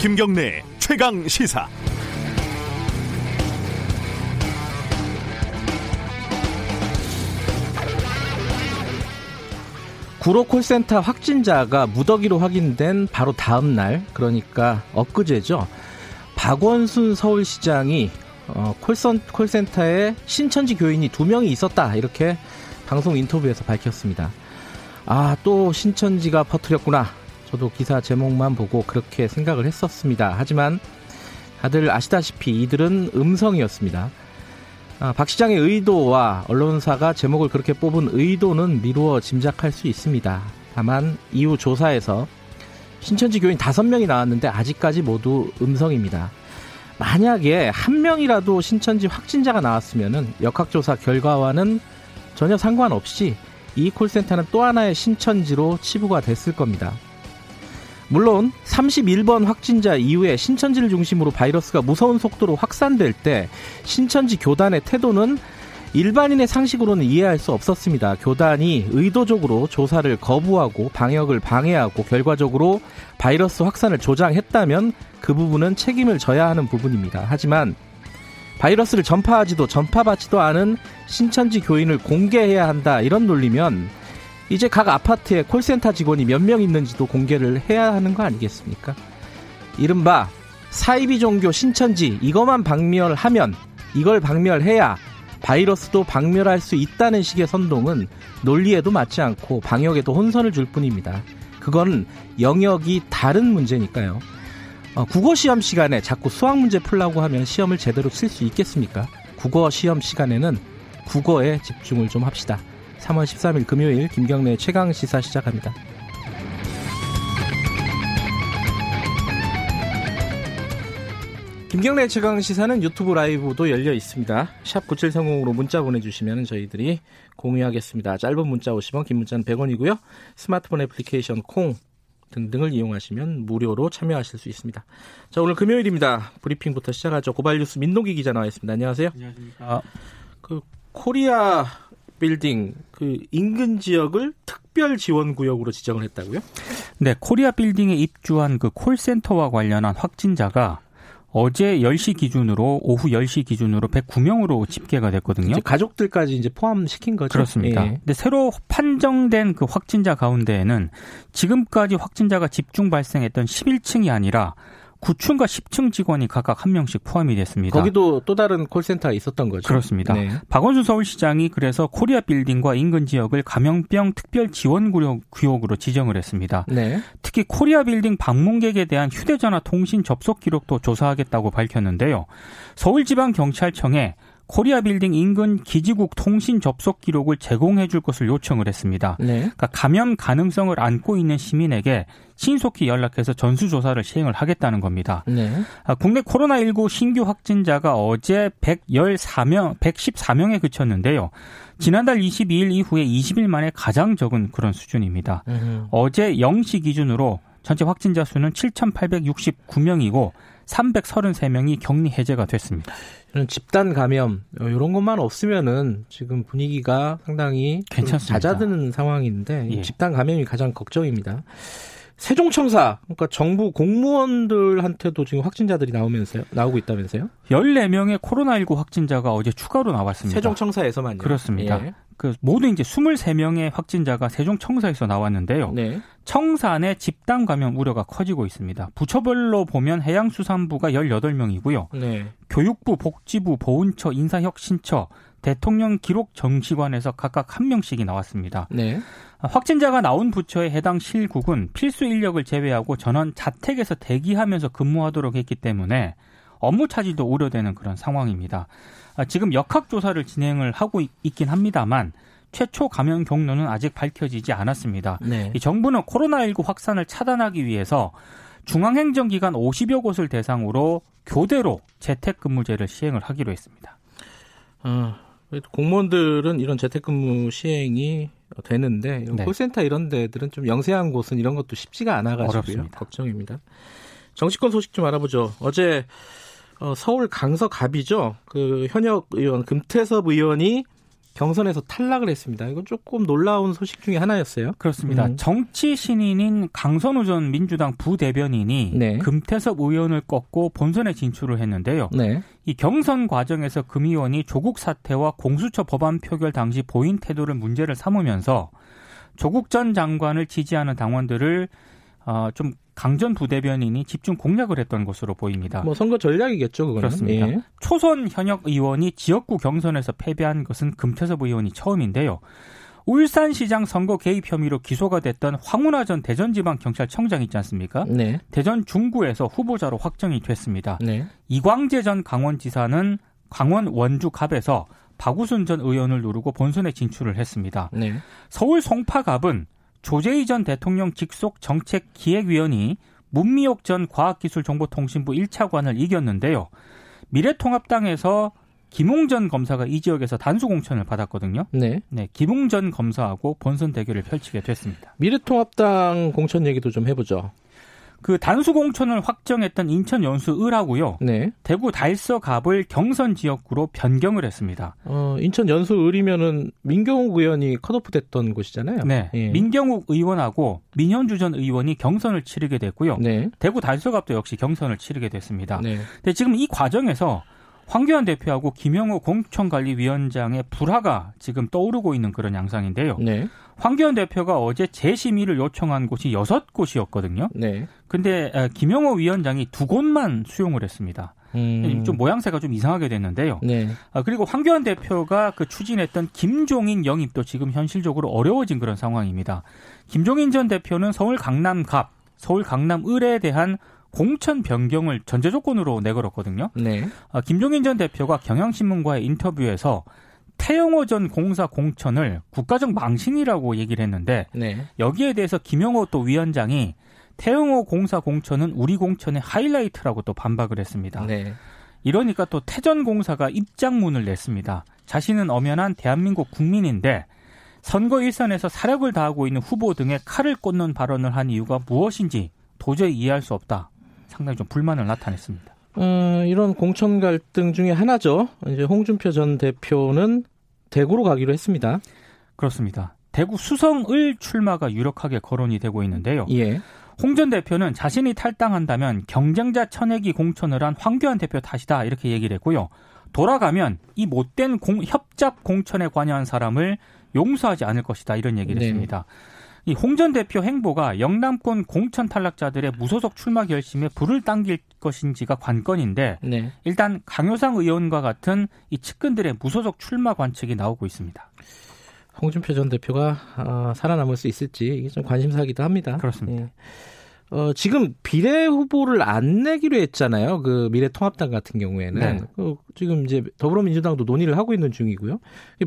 김경래 최강 시사. 구로 콜센터 확진자가 무더기로 확인된 바로 다음 날, 그러니까 엊그제죠. 박원순 서울시장이 어, 콜선, 콜센터에 신천지 교인이 두 명이 있었다 이렇게 방송 인터뷰에서 밝혔습니다. 아, 또 신천지가 퍼뜨렸구나. 저도 기사 제목만 보고 그렇게 생각을 했었습니다. 하지만 다들 아시다시피 이들은 음성이었습니다. 아, 박 시장의 의도와 언론사가 제목을 그렇게 뽑은 의도는 미루어 짐작할 수 있습니다. 다만 이후 조사에서 신천지 교인 다섯 명이 나왔는데 아직까지 모두 음성입니다. 만약에 한 명이라도 신천지 확진자가 나왔으면 역학조사 결과와는 전혀 상관없이 이 콜센터는 또 하나의 신천지로 치부가 됐을 겁니다. 물론 31번 확진자 이후에 신천지를 중심으로 바이러스가 무서운 속도로 확산될 때 신천지 교단의 태도는 일반인의 상식으로는 이해할 수 없었습니다. 교단이 의도적으로 조사를 거부하고 방역을 방해하고 결과적으로 바이러스 확산을 조장했다면 그 부분은 책임을 져야 하는 부분입니다. 하지만 바이러스를 전파하지도 전파받지도 않은 신천지 교인을 공개해야 한다 이런 논리면 이제 각 아파트에 콜센터 직원이 몇 명 있는지도 공개를 해야 하는 거 아니겠습니까? 이른바 사이비 종교 신천지 이것만 박멸하면 이걸 박멸해야 바이러스도 박멸할 수 있다는 식의 선동은 논리에도 맞지 않고 방역에도 혼선을 줄 뿐입니다. 그건 영역이 다른 문제니까요. 어, 국어 시험 시간에 자꾸 수학 문제 풀라고 하면 시험을 제대로 칠 수 있겠습니까? 국어 시험 시간에는 국어에 집중을 좀 합시다. 3월 13일 금요일 김경래 최강 시사 시작합니다. 김경래 최강 시사는 유튜브 라이브도 열려 있습니다. 샵 9730으로 문자 보내주시면 저희들이 공유하겠습니다. 짧은 문자 50원, 긴 문자는 100원이고요. 스마트폰 애플리케이션 콩 등등을 이용하시면 무료로 참여하실 수 있습니다. 자, 오늘 금요일입니다. 브리핑부터 시작하죠. 고발뉴스 민동기 기자 나와 있습니다. 안녕하세요. 안녕하십니까. 그 코리아 빌딩 그 인근 지역을 특별 지원 구역으로 지정을 했다고요? 네, 코리아 빌딩에 입주한 그 콜센터와 관련한 확진자가 어제 10시 기준으로 오후 10시 기준으로 109명으로 집계가 됐거든요. 이제 가족들까지 이제 포함시킨 거죠. 그렇습니다. 예. 근데 새로 판정된 그 확진자 가운데에는 지금까지 확진자가 집중 발생했던 11층이 아니라 9층과 10층 직원이 각각 한 명씩 포함이 됐습니다. 거기도 또 다른 콜센터가 있었던 거죠. 그렇습니다. 네. 박원순 서울시장이 그래서 코리아 빌딩과 인근 지역을 감염병 특별 지원 구역, 구역으로 지정을 했습니다. 네. 특히 코리아 빌딩 방문객에 대한 휴대전화 통신 접속 기록도 조사하겠다고 밝혔는데요. 서울지방경찰청에 코리아 빌딩 인근 기지국 통신 접속 기록을 제공해 줄 것을 요청을 했습니다. 네. 그러니까 감염 가능성을 안고 있는 시민에게 신속히 연락해서 전수조사를 시행을 하겠다는 겁니다. 네. 아, 국내 코로나19 신규 확진자가 어제 114명, 114명에 그쳤는데요. 지난달 22일 이후에 20일 만에 가장 적은 그런 수준입니다. 음. 어제 0시 기준으로 전체 확진자 수는 7,869명이고 333명이 격리 해제가 됐습니다. 이런 집단 감염 이런 것만 없으면은 지금 분위기가 상당히 좀 괜찮습니다. 잦아드는 상황인데 이 예. 집단 감염이 가장 걱정입니다. 세종청사 그러니까 정부 공무원들한테도 지금 확진자들이 나오면서요 나오고 있다면서요? 14명의 코로나19 확진자가 어제 추가로 나왔습니다. 세종청사에서만요. 그렇습니다. 예. 그 모두 이제 23명의 확진자가 세종청사에서 나왔는데요. 네. 청산의 집단 감염 우려가 커지고 있습니다. 부처별로 보면 해양수산부가 18명이고요. 네. 교육부, 복지부, 보훈처, 인사혁신처, 대통령 기록정시관에서 각각 한 명씩이 나왔습니다. 네. 확진자가 나온 부처에 해당 실국은 필수 인력을 제외하고 전원 자택에서 대기하면서 근무하도록 했기 때문에 업무 차질도 우려되는 그런 상황입니다. 아, 지금 역학조사를 진행을 하고 있- 있긴 합니다만 최초 감염 경로는 아직 밝혀지지 않았습니다. 네. 이 정부는 코로나19 확산을 차단하기 위해서 중앙행정기관 50여 곳을 대상으로 교대로 재택근무제를 시행을 하기로 했습니다. 어, 공무원들은 이런 재택근무 시행이 되는데 이런 네. 콜센터 이런 데들은 좀 영세한 곳은 이런 것도 쉽지가 않아가지고요. 어렵습니다. 걱정입니다. 정치권 소식 좀 알아보죠. 어제 어, 서울 강서갑이죠. 그 현역 의원 금태섭 의원이 경선에서 탈락을 했습니다. 이건 조금 놀라운 소식 중에 하나였어요. 그렇습니다. 음. 정치 신인인 강선우 전 민주당 부대변인이 네. 금태섭 의원을 꺾고 본선에 진출을 했는데요. 네. 이 경선 과정에서 금 의원이 조국 사태와 공수처 법안 표결 당시 보인 태도를 문제를 삼으면서 조국 전 장관을 지지하는 당원들을 어, 좀 강전 부대변인이 집중 공략을 했던 것으로 보입니다. 뭐 선거 전략이겠죠, 그거는. 그렇습니다. 예. 초선 현역 의원이 지역구 경선에서 패배한 것은 금태섭 의원이 처음인데요. 울산시장 선거 개입 혐의로 기소가 됐던 황운하 전 대전지방경찰청장 있지 않습니까? 네. 대전 중구에서 후보자로 확정이 됐습니다. 네. 이광재 전 강원지사는 강원 원주갑에서 박우순 전 의원을 누르고 본선에 진출을 했습니다. 네. 서울 송파갑은 조재희 전 대통령 직속 정책 기획위원이 문미옥 전 과학기술정보통신부 1차관을 이겼는데요. 미래통합당에서 김웅전 검사가 이 지역에서 단수 공천을 받았거든요. 네. 네, 김웅전 검사하고 본선 대결을 펼치게 됐습니다. 미래통합당 공천 얘기도 좀 해보죠. 그 단수 공천을 확정했던 인천 연수 을하고요. 네. 대구 달서갑을 경선 지역구로 변경을 했습니다. 어, 인천 연수 을이면은 민경욱 의원이 컷오프 됐던 곳이잖아요. 네. 예. 민경욱 의원하고 민현주 전 의원이 경선을 치르게 됐고요. 네. 대구 달서갑도 역시 경선을 치르게 됐습니다. 네. 근데 지금 이 과정에서 황교안 대표하고 김영호 공천관리위원장의 불화가 지금 떠오르고 있는 그런 양상인데요. 네. 황교안 대표가 어제 재심의를 요청한 곳이 여섯 곳이었거든요. 네. 근데 김영호 위원장이 두 곳만 수용을 했습니다. 음. 좀 모양새가 좀 이상하게 됐는데요. 네. 아, 그리고 황교안 대표가 그 추진했던 김종인 영입도 지금 현실적으로 어려워진 그런 상황입니다. 김종인 전 대표는 서울 강남갑, 서울 강남을에 대한 공천 변경을 전제 조건으로 내걸었거든요. 네. 아, 김종인 전 대표가 경향신문과의 인터뷰에서 태영호 전 공사 공천을 국가적 망신이라고 얘기를 했는데 네. 여기에 대해서 김영호 또 위원장이 태영호 공사 공천은 우리 공천의 하이라이트라고 또 반박을 했습니다. 네. 이러니까 또 태전 공사가 입장문을 냈습니다. 자신은 엄연한 대한민국 국민인데 선거 일선에서 사력을 다하고 있는 후보 등의 칼을 꽂는 발언을 한 이유가 무엇인지 도저히 이해할 수 없다. 상당히 좀 불만을 나타냈습니다. 어, 이런 공천 갈등 중에 하나죠. 이제 홍준표 전 대표는 대구로 가기로 했습니다. 그렇습니다. 대구 수성을 출마가 유력하게 거론이 되고 있는데요. 예. 홍전 대표는 자신이 탈당한다면 경쟁자 천액이 공천을 한 황교안 대표 탓이다 이렇게 얘기를 했고요. 돌아가면 이 못된 공, 협잡 공천에 관여한 사람을 용서하지 않을 것이다 이런 얘기를 네. 했습니다. 이 홍 전 대표 행보가 영남권 공천 탈락자들의 무소속 출마 결심에 불을 당길 것인지가 관건인데 네. 일단 강효상 의원과 같은 이 측근들의 무소속 출마 관측이 나오고 있습니다. 홍준표 전 대표가 어, 살아남을 수 있을지 이게 좀 관심사기도 합니다. 그렇습니다. 예. 어, 지금 비례 후보를 안 내기로 했잖아요. 그 미래통합당 같은 경우에는. 네. 그 지금 이제 더불어민주당도 논의를 하고 있는 중이고요.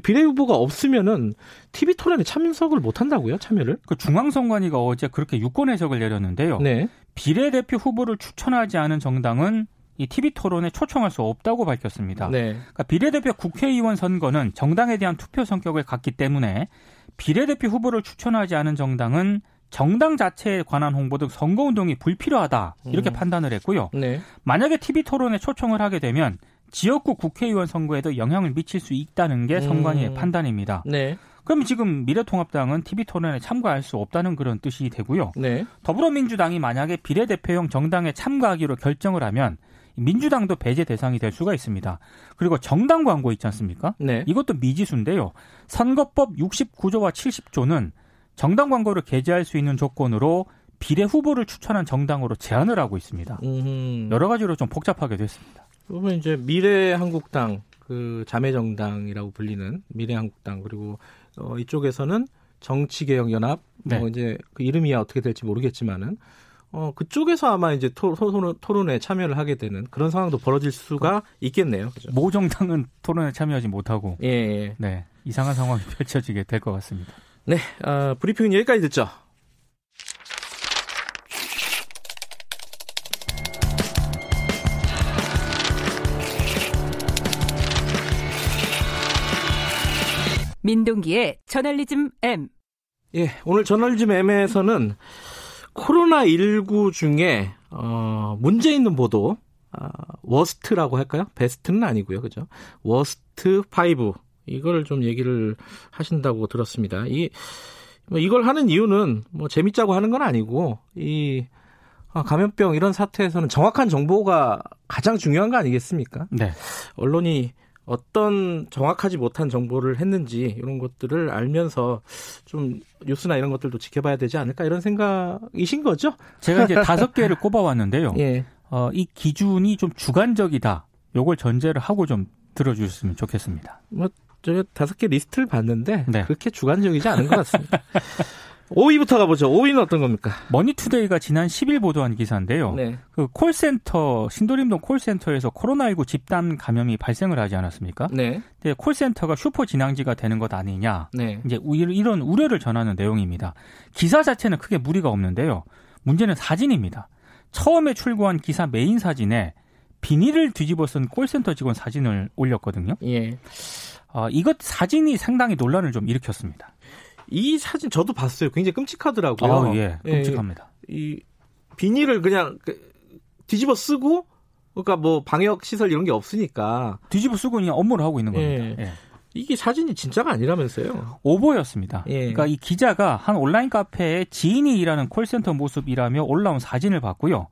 비례 후보가 없으면은 TV 토론에 참석을 못 한다고요? 참여를? 그 중앙선관위가 어제 그렇게 유권 해석을 내렸는데요. 네. 비례대표 후보를 추천하지 않은 정당은 이 TV 토론에 초청할 수 없다고 밝혔습니다. 네. 그러니까 비례대표 국회의원 선거는 정당에 대한 투표 성격을 갖기 때문에 비례대표 후보를 추천하지 않은 정당은 정당 자체에 관한 홍보 등 선거운동이 불필요하다 이렇게 음. 판단을 했고요. 네. 만약에 TV 토론에 초청을 하게 되면 지역구 국회의원 선거에도 영향을 미칠 수 있다는 게 선관위의 음. 판단입니다. 네. 그럼 지금 미래통합당은 TV 토론에 참가할 수 없다는 그런 뜻이 되고요. 네. 더불어민주당이 만약에 비례대표형 정당에 참가하기로 결정을 하면 민주당도 배제 대상이 될 수가 있습니다. 그리고 정당 광고 있지 않습니까? 네. 이것도 미지수인데요. 선거법 69조와 70조는 정당 광고를 게재할 수 있는 조건으로 비례 후보를 추천한 정당으로 제한을 하고 있습니다. 음흠. 여러 가지로 좀 복잡하게 됐습니다. 그러면 이제 미래한국당 그 자매 정당이라고 불리는 미래한국당 그리고 어, 이쪽에서는 정치개혁연합 네. 뭐 이제 그 이름이야 어떻게 될지 모르겠지만은 어 그쪽에서 아마 이제 토, 토, 토론에 참여를 하게 되는 그런 상황도 벌어질 수가 그, 있겠네요. 그죠? 모 정당은 토론에 참여하지 못하고 예, 예. 네 이상한 상황이 펼쳐지게 될 것 같습니다. 네, 어, 브리핑은 여기까지 듣죠. 민동기의 저널리즘 M. 예, 오늘 저널리즘 M에서는 코로나19 중에, 어, 문제 있는 보도, 어, worst라고 할까요? 베스트는 아니고요. 그죠? worst 5 이걸 좀 얘기를 하신다고 들었습니다. 이, 뭐 이걸 하는 이유는 뭐 재밌자고 하는 건 아니고, 이, 아, 감염병 이런 사태에서는 정확한 정보가 가장 중요한 거 아니겠습니까? 네. 언론이 어떤 정확하지 못한 정보를 했는지 이런 것들을 알면서 좀 뉴스나 이런 것들도 지켜봐야 되지 않을까 이런 생각이신 거죠? 제가 이제 다섯 개를 꼽아왔는데요. 예. 어, 이 기준이 좀 주관적이다. 요걸 전제를 하고 좀 들어주셨으면 좋겠습니다. 뭐 제가 다섯 개 리스트를 봤는데 네. 그렇게 주관적이지 않은 것 같습니다. 5위부터 가보죠. 5위는 어떤 겁니까? 머니투데이가 지난 10일 보도한 기사인데요. 네. 그 콜센터 신도림동 콜센터에서 코로나19 집단 감염이 발생을 하지 않았습니까? 네. 근데 콜센터가 슈퍼 진앙지가 되는 것 아니냐. 네. 이제 우- 이런 우려를 전하는 내용입니다. 기사 자체는 크게 무리가 없는데요. 문제는 사진입니다. 처음에 출고한 기사 메인 사진에 비닐을 뒤집어 쓴 콜센터 직원 사진을 올렸거든요. 예. 어, 이것 사진이 상당히 논란을 좀 일으켰습니다. 이 사진 저도 봤어요. 굉장히 끔찍하더라고요. 아, 예, 끔찍합니다. 이 비닐을 그냥 그 뒤집어 쓰고 그러니까 뭐 방역 시설 이런 게 없으니까 뒤집어 쓰고 그냥 업무를 하고 있는 겁니다. 예. 예. 이게 사진이 진짜가 아니라면서요. 오보였습니다. 예. 그러니까 이 기자가 한 온라인 카페에 지인이 일하는 콜센터 모습이라며 올라온 사진을 봤고요.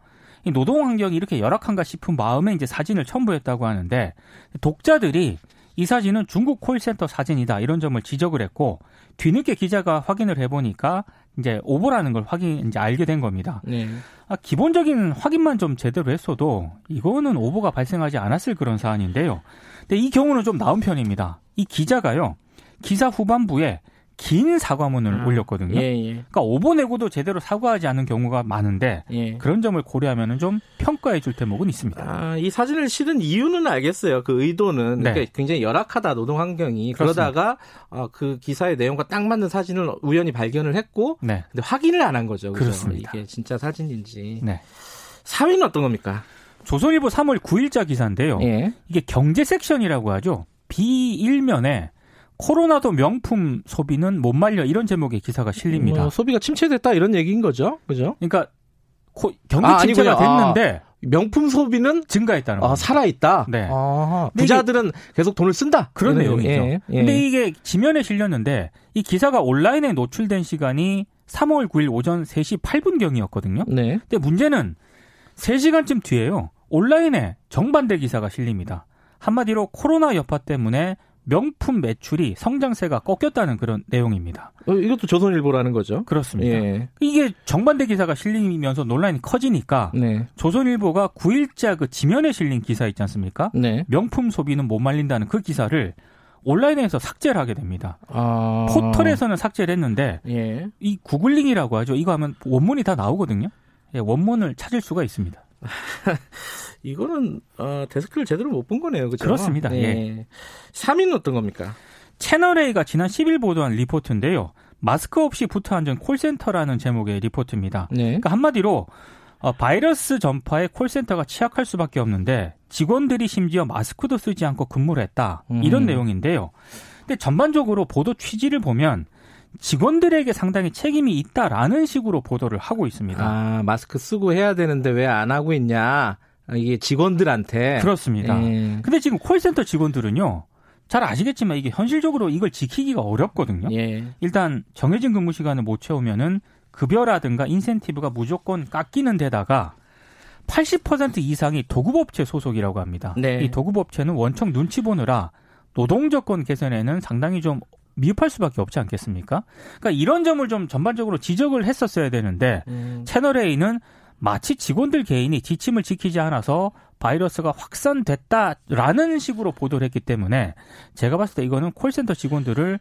이 노동 환경이 이렇게 열악한가 싶은 마음에 이제 사진을 첨부했다고 하는데 독자들이 이 사진은 중국 콜센터 사진이다 이런 점을 지적을 했고 뒤늦게 기자가 확인을 해보니까 이제 오보라는 걸 확인 이제 알게 된 겁니다. 네. 아, 기본적인 확인만 좀 제대로 했어도 이거는 오보가 발생하지 않았을 그런 사안인데요. 근데 이 경우는 좀 나은 편입니다. 이 기자가요 기사 후반부에 긴 사과문을 아, 올렸거든요. 예, 예. 그러니까 오보 내고도 제대로 사과하지 않는 경우가 많은데 예. 그런 점을 고려하면 좀 평가해 줄 대목은 있습니다. 아, 이 사진을 실은 이유는 알겠어요. 그 의도는 네. 그러니까 굉장히 열악하다 노동 환경이 그렇습니다. 그러다가 어, 그 기사의 내용과 딱 맞는 사진을 우연히 발견을 했고 네. 근데 확인을 안 한 거죠. 그죠? 그렇습니다. 이게 진짜 사진인지. 네. 4위는 어떤 겁니까? 조선일보 3월 9일자 기사인데요. 예. 이게 경제 섹션이라고 하죠. 비일면에 코로나도 명품 소비는 못 말려 이런 제목의 기사가 실립니다. 뭐 소비가 침체됐다 이런 얘기인 거죠. 그죠? 그러니까 코- 경기 아, 침체가 아니군요. 됐는데 명품 소비는 증가했다는 아. 살아 있다. 네. 아, 부자들은 계속 돈을 쓴다. 그런 내용이죠. 예, 예. 근데 이게 지면에 실렸는데 이 기사가 온라인에 노출된 시간이 3월 9일 오전 3시 8분 경이었거든요. 네. 근데 문제는 3시간쯤 뒤에요. 온라인에 정반대 기사가 실립니다. 한마디로 코로나 여파 때문에 명품 매출이 성장세가 꺾였다는 그런 내용입니다. 어, 이것도 조선일보라는 거죠. 그렇습니다. 예. 이게 정반대 기사가 실리면서 논란이 커지니까 네. 조선일보가 9일자 그 지면에 실린 기사 있지 않습니까? 네. 명품 소비는 못 말린다는 그 기사를 온라인에서 삭제를 하게 됩니다. 아. 포털에서는 삭제를 했는데 예. 이 구글링이라고 하죠. 이거 하면 원문이 다 나오거든요. 예, 원문을 찾을 수가 있습니다. 이거는 어, 데스크를 제대로 못 본 거네요. 그죠? 그렇습니다. 예. 3위는 어떤 겁니까? 채널A가 지난 10일 보도한 리포트인데요. 마스크 없이 붙어 앉은 콜센터라는 제목의 리포트입니다. 네. 그러니까 한마디로 어, 바이러스 전파에 콜센터가 취약할 수밖에 없는데 직원들이 심지어 마스크도 쓰지 않고 근무를 했다. 이런 음. 내용인데요. 근데 전반적으로 보도 취지를 보면 직원들에게 상당히 책임이 있다라는 식으로 보도를 하고 있습니다. 아, 마스크 쓰고 해야 되는데 왜 안 하고 있냐? 아, 이게 직원들한테. 그렇습니다. 예. 근데 지금 콜센터 직원들은요. 잘 아시겠지만 이게 현실적으로 이걸 지키기가 어렵거든요. 예. 일단 정해진 근무 시간을 못 채우면은 급여라든가 인센티브가 무조건 깎이는 데다가 80% 이상이 도급업체 소속이라고 합니다. 네. 이 도급업체는 원청 눈치 보느라 노동조건 개선에는 상당히 좀 미흡할 수밖에 없지 않겠습니까? 그러니까 이런 점을 좀 전반적으로 지적을 했었어야 되는데 음. 채널 A는 마치 직원들 개인이 지침을 지키지 않아서 바이러스가 확산됐다라는 식으로 보도를 했기 때문에 제가 봤을 때 이거는 콜센터 직원들을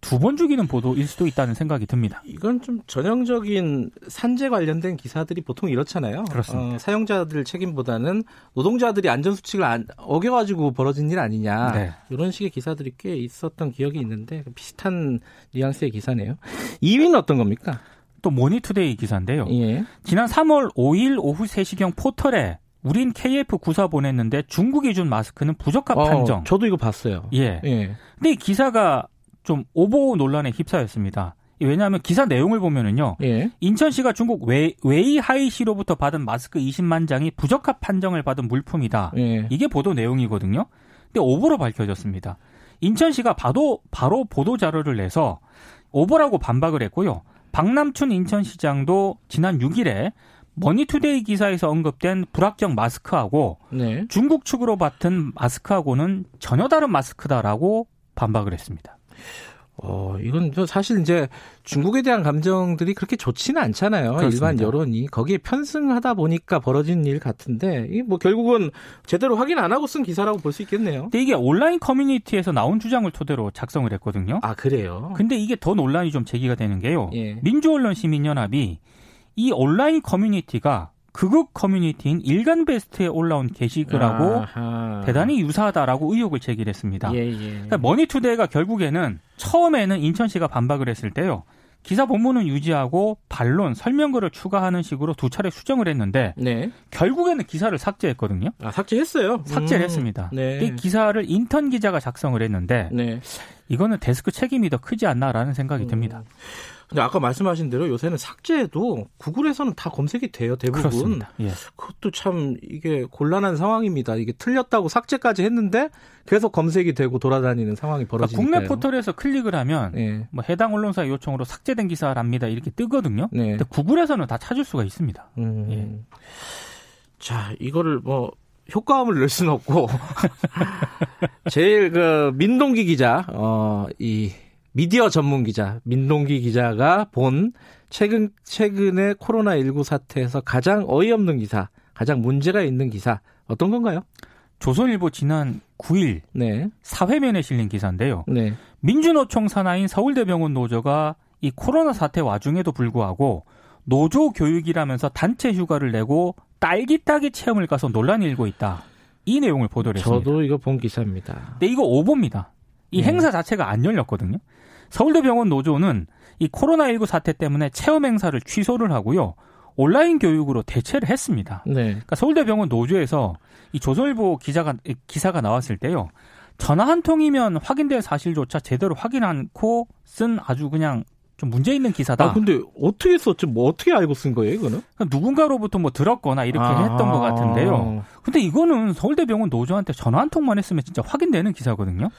두 번 죽이는 보도일 수도 있다는 생각이 듭니다. 이건 좀 전형적인 산재 관련된 기사들이 보통 이렇잖아요. 그렇습니다. 어, 사용자들 책임보다는 노동자들이 안전수칙을 안, 어겨가지고 벌어진 일 아니냐. 네. 이런 식의 기사들이 꽤 있었던 기억이 있는데 비슷한 뉘앙스의 기사네요. 2위는 어떤 겁니까? 또 머니투데이 기사인데요. 예. 지난 3월 5일 오후 3시경 포털에 우린 KF 구사 보냈는데 중국이 준 마스크는 부적합 판정. 어, 저도 이거 봤어요. 예. 예. 근데 이 기사가 좀 오보 논란에 휩싸였습니다. 왜냐하면 기사 내용을 보면은요. 예. 인천시가 중국 웨, 웨이하이시로부터 받은 마스크 20만 장이 부적합 판정을 받은 물품이다. 예. 이게 보도 내용이거든요. 근데 오보로 밝혀졌습니다. 인천시가 바로 바로 보도 자료를 내서 오보라고 반박을 했고요. 박남춘 인천시장도 지난 6일에 머니투데이 기사에서 언급된 불합격 마스크하고 네. 중국 측으로 받은 마스크하고는 전혀 다른 마스크다라고 반박을 했습니다. 어, 이건 사실 이제 중국에 대한 감정들이 그렇게 좋지는 않잖아요. 그렇습니다. 일반 여론이. 거기에 편승하다 보니까 벌어진 일 같은데, 이뭐 결국은 제대로 확인 안 하고 쓴 기사라고 볼 수 있겠네요. 근데 이게 온라인 커뮤니티에서 나온 주장을 토대로 작성을 했거든요. 아, 그래요? 근데 이게 더 논란이 좀 제기가 되는 게요. 예. 민주언론 시민연합이 이 온라인 커뮤니티가 극우 커뮤니티인 일간 베스트에 올라온 게시글하고 아하. 대단히 유사하다라고 의혹을 제기했습니다. 예, 예. 그러니까 머니투데이가 결국에는 처음에는 인천시가 반박을 했을 때요. 기사 본문은 유지하고 반론, 설명글을 추가하는 식으로 두 차례 수정을 했는데 네. 결국에는 기사를 삭제했거든요. 아 삭제했어요? 삭제를 음, 했습니다. 네. 이 기사를 인턴 기자가 작성을 했는데 네. 이거는 데스크 책임이 더 크지 않나라는 생각이 음. 듭니다. 근데 아까 말씀하신 대로 요새는 삭제해도 구글에서는 다 검색이 돼요 대부분. 예. 그것도 참 이게 곤란한 상황입니다. 이게 틀렸다고 삭제까지 했는데 계속 검색이 되고 돌아다니는 상황이 벌어지니까 그러니까 국내 포털에서 클릭을 하면 예. 뭐 해당 언론사 요청으로 삭제된 기사랍니다 이렇게 뜨거든요. 네. 근데 구글에서는 다 찾을 수가 있습니다. 음. 예. 자 이거를 뭐 효과음을 낼 수는 없고 제일 그 민동기 기자 어이 미디어 전문 기자 민동기 기자가 본 최근 최근의 코로나 19 사태에서 가장 어이없는 기사, 가장 문제가 있는 기사 어떤 건가요? 조선일보 지난 9일 네. 사회면에 실린 기사인데요. 네. 민주노총 산하인 서울대병원 노조가 이 코로나 사태 와중에도 불구하고 노조 교육이라면서 단체 휴가를 내고 딸기 따기 체험을 가서 논란이 일고 있다. 이 내용을 보도를 했습니다. 저도 이거 본 기사입니다. 네, 이거 오보입니다. 이 네. 행사 자체가 안 열렸거든요. 서울대병원 노조는 이 코로나19 사태 때문에 체험 행사를 취소를 하고요. 온라인 교육으로 대체를 했습니다. 네. 그러니까 서울대병원 노조에서 이 조선일보 기자가 기사가 나왔을 때요. 전화 한 통이면 확인될 사실조차 제대로 확인 않고 쓴 아주 그냥 좀 문제 있는 기사다. 아 근데 어떻게 썼지? 뭐 어떻게 알고 쓴 거예요, 이거는? 그러니까 누군가로부터 뭐 들었거나 이렇게 아~ 했던 것 같은데요. 근데 이거는 서울대병원 노조한테 전화 한 통만 했으면 진짜 확인되는 기사거든요.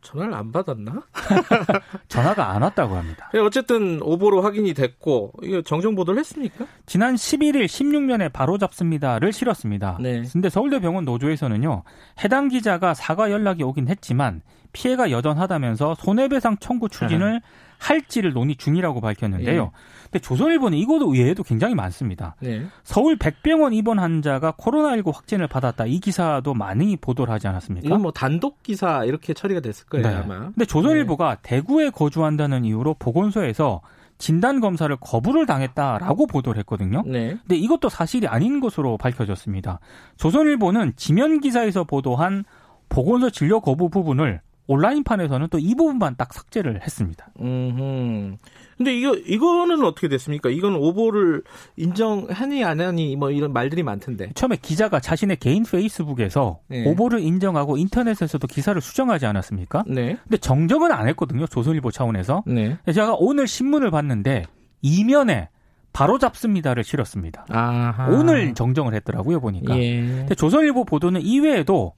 전화를 안 받았나? 전화가 안 왔다고 합니다. 네, 어쨌든 오보로 확인이 됐고 이거 정정 보도를 했습니까? 지난 11일 16년에 바로 잡습니다를 실었습니다. 네. 근데 서울대 병원 노조에서는요. 해당 기자가 사과 연락이 오긴 했지만 피해가 여전하다면서 손해배상 청구 추진을 할지를 논의 중이라고 밝혔는데요. 예. 근데 조선일보는 이것도 외에도 굉장히 많습니다. 네. 서울 백병원 입원 환자가 코로나19 확진을 받았다. 이 기사도 많이 보도를 하지 않았습니까? 이건 뭐 단독 기사 이렇게 처리가 됐을 거예요, 네. 아마. 근데 조선일보가 네. 대구에 거주한다는 이유로 보건소에서 진단 검사를 거부를 당했다라고 보도를 했거든요. 네. 근데 이것도 사실이 아닌 것으로 밝혀졌습니다. 조선일보는 지면 기사에서 보도한 보건소 진료 거부 부분을 온라인판에서는 또 이 부분만 딱 삭제를 했습니다. 음. 근데 이거 이거는 어떻게 됐습니까? 이건 오보를 인정하니 안 하니 뭐 이런 말들이 많던데. 처음에 기자가 자신의 개인 페이스북에서 네. 오보를 인정하고 인터넷에서도 기사를 수정하지 않았습니까? 네. 근데 정정은 안 했거든요. 조선일보 차원에서. 네. 제가 오늘 신문을 봤는데 이면에 바로 잡습니다를 실었습니다. 아하. 오늘 정정을 했더라고요 보니까. 예. 근데 조선일보 보도는 이외에도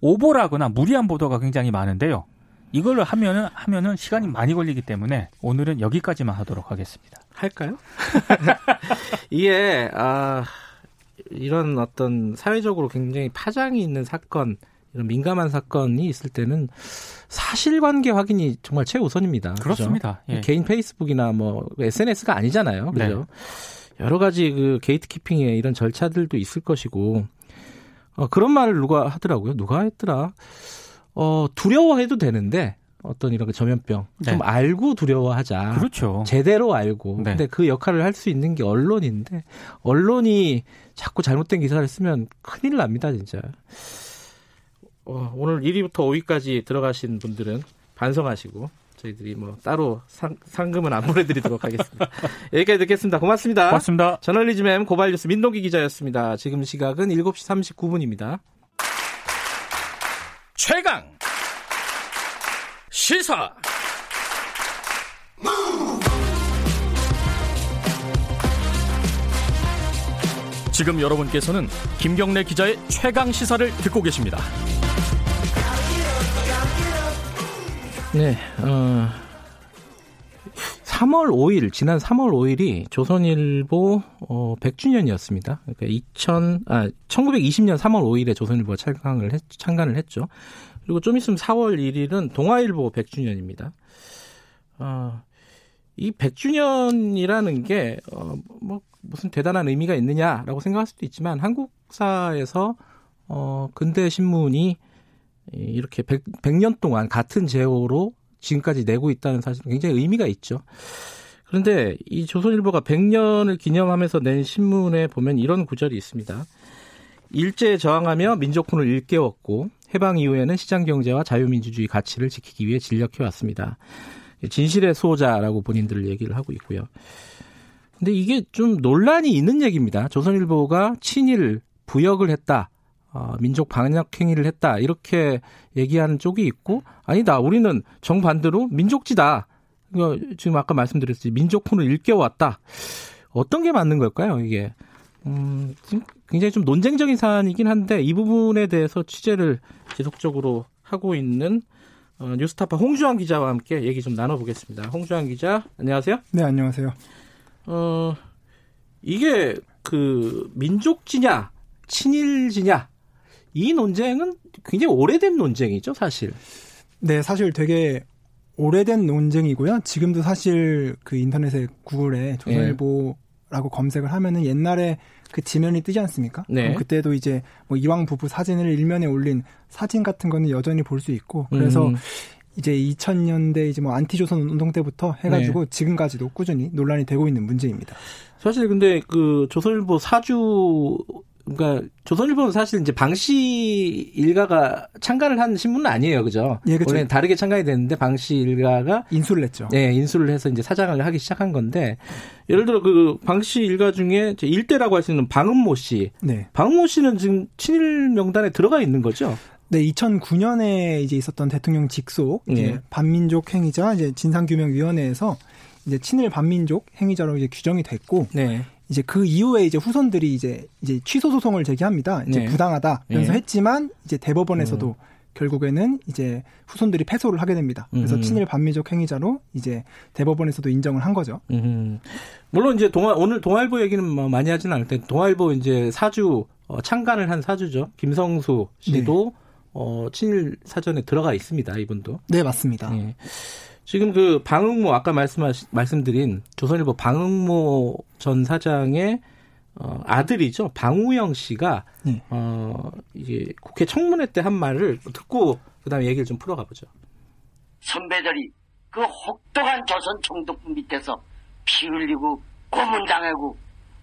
오보라거나 무리한 보도가 굉장히 많은데요. 이걸로 하면은 하면은 시간이 많이 걸리기 때문에 오늘은 여기까지만 하도록 하겠습니다. 할까요? 이게 아 이런 어떤 사회적으로 굉장히 파장이 있는 사건, 이런 민감한 사건이 있을 때는 사실관계 확인이 정말 최우선입니다. 그렇습니다. 예. 개인 페이스북이나 뭐 SNS가 아니잖아요. 그죠? 네. 여러 가지 그 gatekeeping의 이런 절차들도 있을 것이고 어, 그런 말을 누가 하더라고요. 누가 했더라. 어, 두려워해도 되는데 어떤 이런 그 전염병 네. 좀 알고 두려워하자. 그렇죠. 제대로 알고. 네. 근데 그 역할을 할 수 있는 게 언론인데 언론이 자꾸 잘못된 기사를 쓰면 큰일 납니다, 진짜. 어, 오늘 1위부터 5위까지 들어가신 분들은 반성하시고 저희들이 뭐 따로 상, 상금은 안 보내드리도록 하겠습니다. 여기까지 듣겠습니다. 고맙습니다. 고맙습니다. 저널리즘 M 고발뉴스 민동기 기자였습니다. 지금 시각은 7시 39분입니다. 최강 시사 지금 여러분께서는 김경래 기자의 최강 시사를 듣고 계십니다. 네, 어, 3월 5일, 지난 3월 5일이 조선일보 어, 100주년이었습니다. 그러니까 2000, 아, 1920년 3월 5일에 조선일보가 창간을, 했, 창간을 했죠. 그리고 좀 있으면 4월 1일은 동아일보 100주년입니다. 어, 이 100주년이라는 게, 어, 뭐, 무슨 대단한 의미가 있느냐라고 생각할 수도 있지만, 한국사에서, 어, 근대 신문이 이렇게 100, 100년 동안 같은 제호로 지금까지 내고 있다는 사실은 굉장히 의미가 있죠. 그런데 이 조선일보가 100년을 기념하면서 낸 신문에 보면 이런 구절이 있습니다. 일제에 저항하며 민족혼을 일깨웠고 해방 이후에는 시장 경제와 자유민주주의 가치를 지키기 위해 진력해 왔습니다. 진실의 수호자라고 본인들을 얘기를 하고 있고요. 근데 이게 좀 논란이 있는 얘기입니다. 조선일보가 친일 부역을 했다. 어, 민족 반역 행위를 했다 이렇게 얘기하는 쪽이 있고 아니다 우리는 정반대로 민족지다 지금 아까 말씀드렸듯이 민족혼을 일깨웠다 어떤 게 맞는 걸까요 이게 음, 굉장히 좀 논쟁적인 사안이긴 한데 이 부분에 대해서 취재를 지속적으로 하고 있는 어, 뉴스타파 홍주환 기자와 함께 얘기 좀 나눠보겠습니다. 홍주환 기자, 안녕하세요. 네, 안녕하세요. 어, 이게 그 민족지냐, 친일지냐 이 논쟁은 굉장히 오래된 논쟁이죠, 사실. 네, 사실 되게 오래된 논쟁이고요. 지금도 사실 그 인터넷에 구글에 조선일보라고 네. 검색을 하면은 옛날에 그 지면이 뜨지 않습니까? 네. 그때도 이제 뭐 이왕 부부 사진을 일면에 올린 사진 같은 거는 여전히 볼 수 있고 그래서 음. 이제 2000년대 이제 뭐 안티조선 운동 때부터 해가지고 네. 지금까지도 꾸준히 논란이 되고 있는 문제입니다. 사실 근데 그 조선일보 사주 그러니까 조선일보는 사실 이제 방씨 일가가 창간을 한 신문은 아니에요, 그죠? 예, 그렇죠. 원래 다르게 창간이 됐는데 방씨 일가가 인수를 했죠. 네, 인수를 해서 이제 사장을 하기 시작한 건데 예를 들어 그 방씨 일가 중에 일대라고 할 수 있는 방은모 씨, 네. 방은모 씨는 지금 친일 명단에 들어가 있는 거죠? 네, 2009년에 이제 있었던 대통령 직속 이제 네. 반민족 행위자 이제 진상규명위원회에서 이제 친일 반민족 행위자로 이제 규정이 됐고 네. 이제 그 이후에 이제 후손들이 이제 이제 취소 소송을 제기합니다. 이제 네. 부당하다 면서 네. 했지만 이제 대법원에서도 음. 결국에는 이제 후손들이 패소를 하게 됩니다. 그래서 음. 친일 반미적 행위자로 이제 대법원에서도 인정을 한 거죠. 음. 물론 이제 동아 오늘 동아일보 얘기는 뭐 많이 하지는 않을 텐데 동아일보 이제 사주 어, 창간을 한 사주죠. 김성수 씨도 네. 어, 친일 사전에 들어가 있습니다. 이분도. 네 맞습니다. 네. 지금 그 방응모 아까 말씀하신 말씀드린 조선일보 방응모 전 사장의 어, 아들이죠 방우영 씨가 네. 어 이게 국회 청문회 때 한 말을 듣고 그다음에 얘기를 좀 풀어가 보죠. 선배들이 그 혹독한 조선 총독부 밑에서 피 흘리고 고문당하고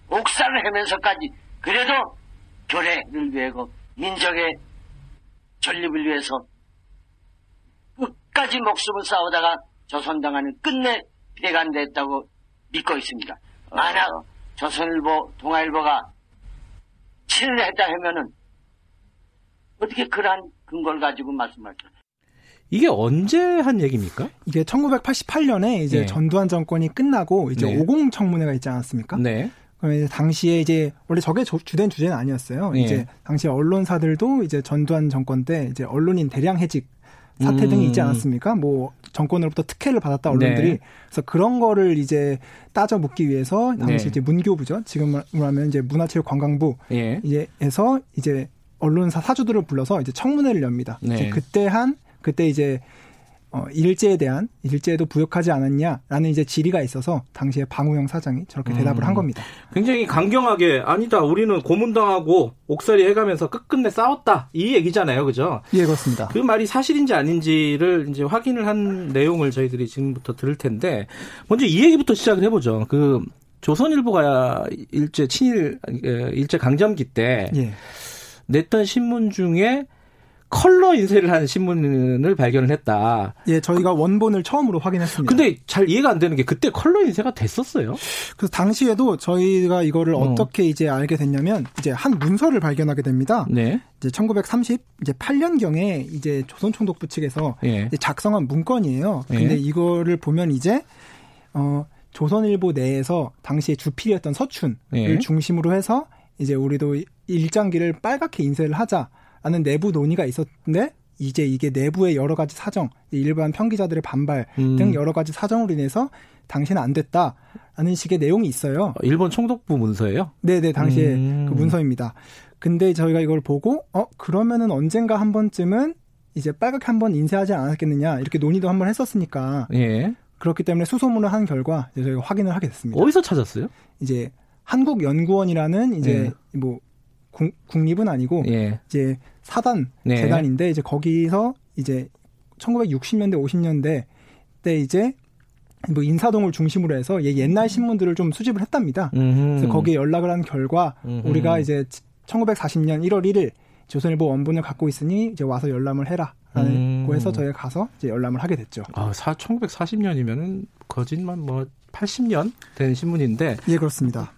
옥살을 하면서까지 그래도 교례를 위해서 민족의 전립을 위해서 끝까지 목숨을 싸우다가 조선당하는 끝내 배관됐다고 믿고 있습니다. 만약 어. 조선일보, 동아일보가 친일했다 하면은 어떻게 그러한 근거를 가지고 말씀할까요? 이게 언제 한 얘기입니까? 이게 1988년에 이제 네. 전두환 정권이 끝나고 이제 네. 50 청문회가 있지 않았습니까? 네. 그러면 이제 당시에 이제 원래 저게 주된 주제는 아니었어요. 네. 이제 당시 언론사들도 이제 전두환 정권 때 이제 언론인 대량 해직 사태 음. 등이 있지 음. 않았습니까? 뭐 정권으로부터 특혜를 받았다 언론들이 네. 그래서 그런 거를 이제 따져 묻기 위해서 당시 네. 이제 문교부죠. 지금 하면 이제 문화체육관광부 예. 이제에서 이제 언론사 사주들을 불러서 이제 청문회를 엽니다. 네. 그때 한 그때 이제 어, 일제에 대한 일제에도 부역하지 않았냐라는 이제 질의가 있어서 당시에 방우영 사장이 저렇게 대답을 음, 한 겁니다. 굉장히 강경하게 아니다. 우리는 고문당하고 옥살이 해가면서 끝끝내 싸웠다 이 얘기잖아요, 그죠? 예, 그렇습니다. 그 말이 사실인지 아닌지를 이제 확인을 한 내용을 저희들이 지금부터 들을 텐데 먼저 이 얘기부터 시작을 해보죠. 그 조선일보가 일제 친일 일제 강점기 때 예. 냈던 신문 중에 컬러 인쇄를 한 신문을 발견을 했다. 예, 저희가 원본을 처음으로 확인했습니다. 근데 잘 이해가 안 되는 게 그때 컬러 인쇄가 됐었어요. 그래서 당시에도 저희가 이거를 어. 떻게 이제 알게 됐냐면 이제 한 문서를 발견하게 됩니다. 네. 이제 1930 이제 8년 경에 이제 조선 총독부 측에서 예. 작성한 문건이에요. 예. 근데 예. 이거를 보면 이제 어 조선일보 내에서 당시에 주필이었던 서춘을 예. 중심으로 해서 이제 우리도 일장기를 빨갛게 인쇄를 하자. 라는 내부 논의가 있었는데 이제 이게 내부의 여러 가지 사정, 일반 평기자들의 반발 음. 등 여러 가지 사정으로 인해서 당시는 안 됐다 라는 식의 내용이 있어요. 어, 일본 총독부 문서예요? 네, 네, 당시에 음. 그 문서입니다. 근데 저희가 이걸 보고 어 그러면은 언젠가 한 번쯤은 이제 빨갛게 한 번 인쇄하지 않았겠느냐 이렇게 논의도 한 번 했었으니까. 예. 그렇기 때문에 수소문을 한 결과 이제 저희가 확인을 하게 됐습니다. 어디서 찾았어요? 이제 한국연구원이라는 이제 예. 뭐 국립은 아니고 예. 이제 사단 네. 재단인데 이제 거기서 이제 1960년대 50년대 때 이제 뭐 인사동을 중심으로 해서 옛날 신문들을 좀 수집을 했답니다. 음흠. 그래서 거기에 연락을 한 결과 음흠. 우리가 이제 1940년 1월 1일 조선일보 원본을 갖고 있으니 이제 와서 열람을 해라. 라고 음. 해서 저희가 가서 이제 열람을 하게 됐죠. 아, 1940년이면은 거짓만 뭐 80년 된 신문인데. 예, 그렇습니다.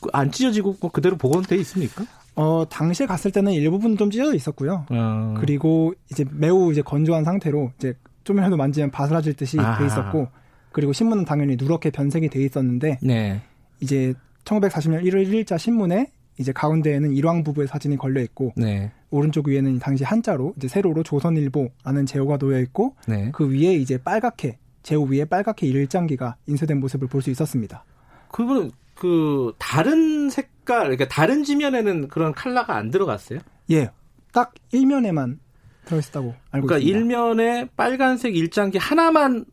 그안 찢어지고 뭐 그대로 복원돼 있습니까? 어, 당시에 갔을 때는 일부분 좀 찢어져 있었고요. 어. 그리고 이제 매우 이제 건조한 상태로 이제 좀이라도 만지면 바스라질 듯이 아. 돼 있었고 그리고 신문은 당연히 누렇게 변색이 돼 있었는데 네. 이제 1940년 1월 1일자 신문에 이제 가운데에는 일왕 부부의 사진이 걸려 있고 네. 오른쪽 위에는 당시 한자로 이제 세로로 조선일보라는 제호가 놓여 있고 네. 그 위에 이제 빨갛게 제호 위에 빨갛게 일장기가 인쇄된 모습을 볼 수 있었습니다. 그분은 그 다른 색 깔 그러니까 다른 지면에는 그런 칼라가 안 들어갔어요? 예. 딱 일면에만 들어있었다고 알고 그러니까 있습니다. 일면에 빨간색 일장기 하나만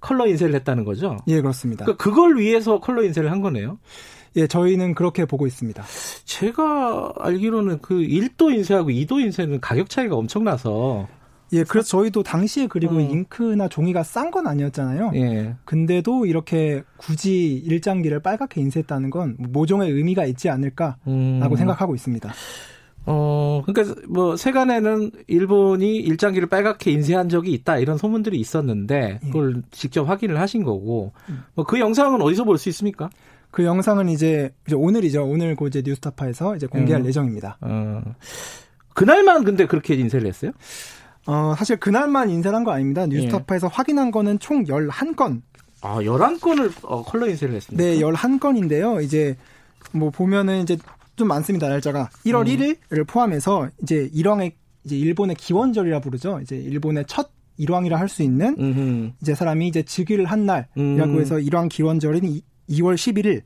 컬러 인쇄를 했다는 거죠? 예, 그렇습니다. 그러니까 그걸 위해서 컬러 인쇄를 한 거네요. 예, 저희는 그렇게 보고 있습니다. 제가 알기로는 그 1도 인쇄하고 2도 인쇄는 가격 차이가 엄청나서 예, 그래서 저희도 당시에 그리고 어. 잉크나 종이가 싼 건 아니었잖아요. 예. 근데도 이렇게 굳이 일장기를 빨갛게 인쇄했다는 건 모종의 의미가 있지 않을까라고 음. 생각하고 있습니다. 어, 그러니까 뭐 세간에는 일본이 일장기를 빨갛게 인쇄한 적이 있다 이런 소문들이 있었는데 예. 그걸 예. 직접 확인을 하신 거고 음. 뭐그 영상은 어디서 볼 수 있습니까? 그 영상은 이제, 이제 오늘이죠. 오늘 그 이제 뉴스타파에서 이제 공개할 음. 예정입니다. 어. 그날만 근데 그렇게 인쇄를 했어요? 어, 사실 그날만 인쇄를 한 거 아닙니다. 뉴스타파에서 예. 확인한 거는 총 11건. 아, 11건을 어, 컬러 인쇄를 했습니다. 네, 11건인데요. 이제 뭐 보면은 이제 좀 많습니다. 날짜가 1월 음. 1일을 포함해서 이제 일왕의 이제 일본의 기원절이라 부르죠. 이제 일본의 첫 일왕이라 할 수 있는 음흠. 이제 사람이 이제 즉위를 한 날이라고 음. 해서 일왕 기원절인 2월 11일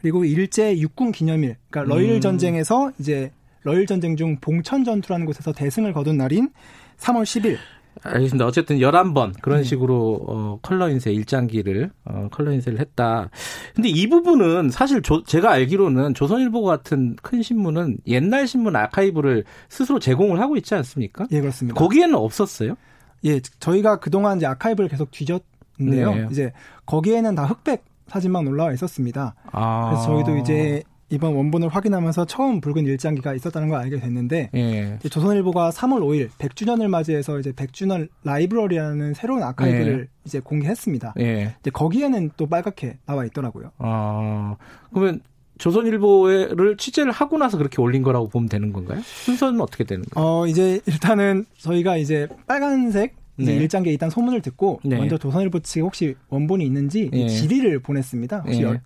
그리고 일제 육군 기념일 그러니까 러일 음. 전쟁에서 이제 러일 전쟁 중 봉천 전투라는 곳에서 대승을 거둔 날인 3월 10일 알겠습니다. 어쨌든 11번 그런 네. 식으로 어, 컬러 인쇄 일장기를 어, 컬러 인쇄를 했다. 근데 이 부분은 사실 조, 제가 알기로는 조선일보 같은 큰 신문은 옛날 신문 아카이브를 스스로 제공을 하고 있지 않습니까? 예, 그렇습니다. 거기에는 없었어요? 예, 저희가 그동안 이제 아카이브를 계속 뒤졌는데요. 네. 이제 거기에는 다 흑백 사진만 올라와 있었습니다. 아. 그래서 저희도 이제 이번 원본을 확인하면서 처음 붉은 일장기가 있었다는 걸 알게 됐는데 예. 조선일보가 3월 5일 100주년을 맞이해서 이제 100주년 라이브러리라는 새로운 아카이브를 예. 이제 공개했습니다. 예. 이제 거기에는 또 빨갛게 나와 있더라고요. 아 그러면 조선일보를 취재를 하고 나서 그렇게 올린 거라고 보면 되는 건가요? 순서는 어떻게 되는 거예요? 어 이제 일단은 저희가 이제 빨간색 네. 일장기에 있다는 소문을 듣고 네. 먼저 조선일보 측에 혹시 원본이 있는지 네. 질의를 보냈습니다. 혹시 네.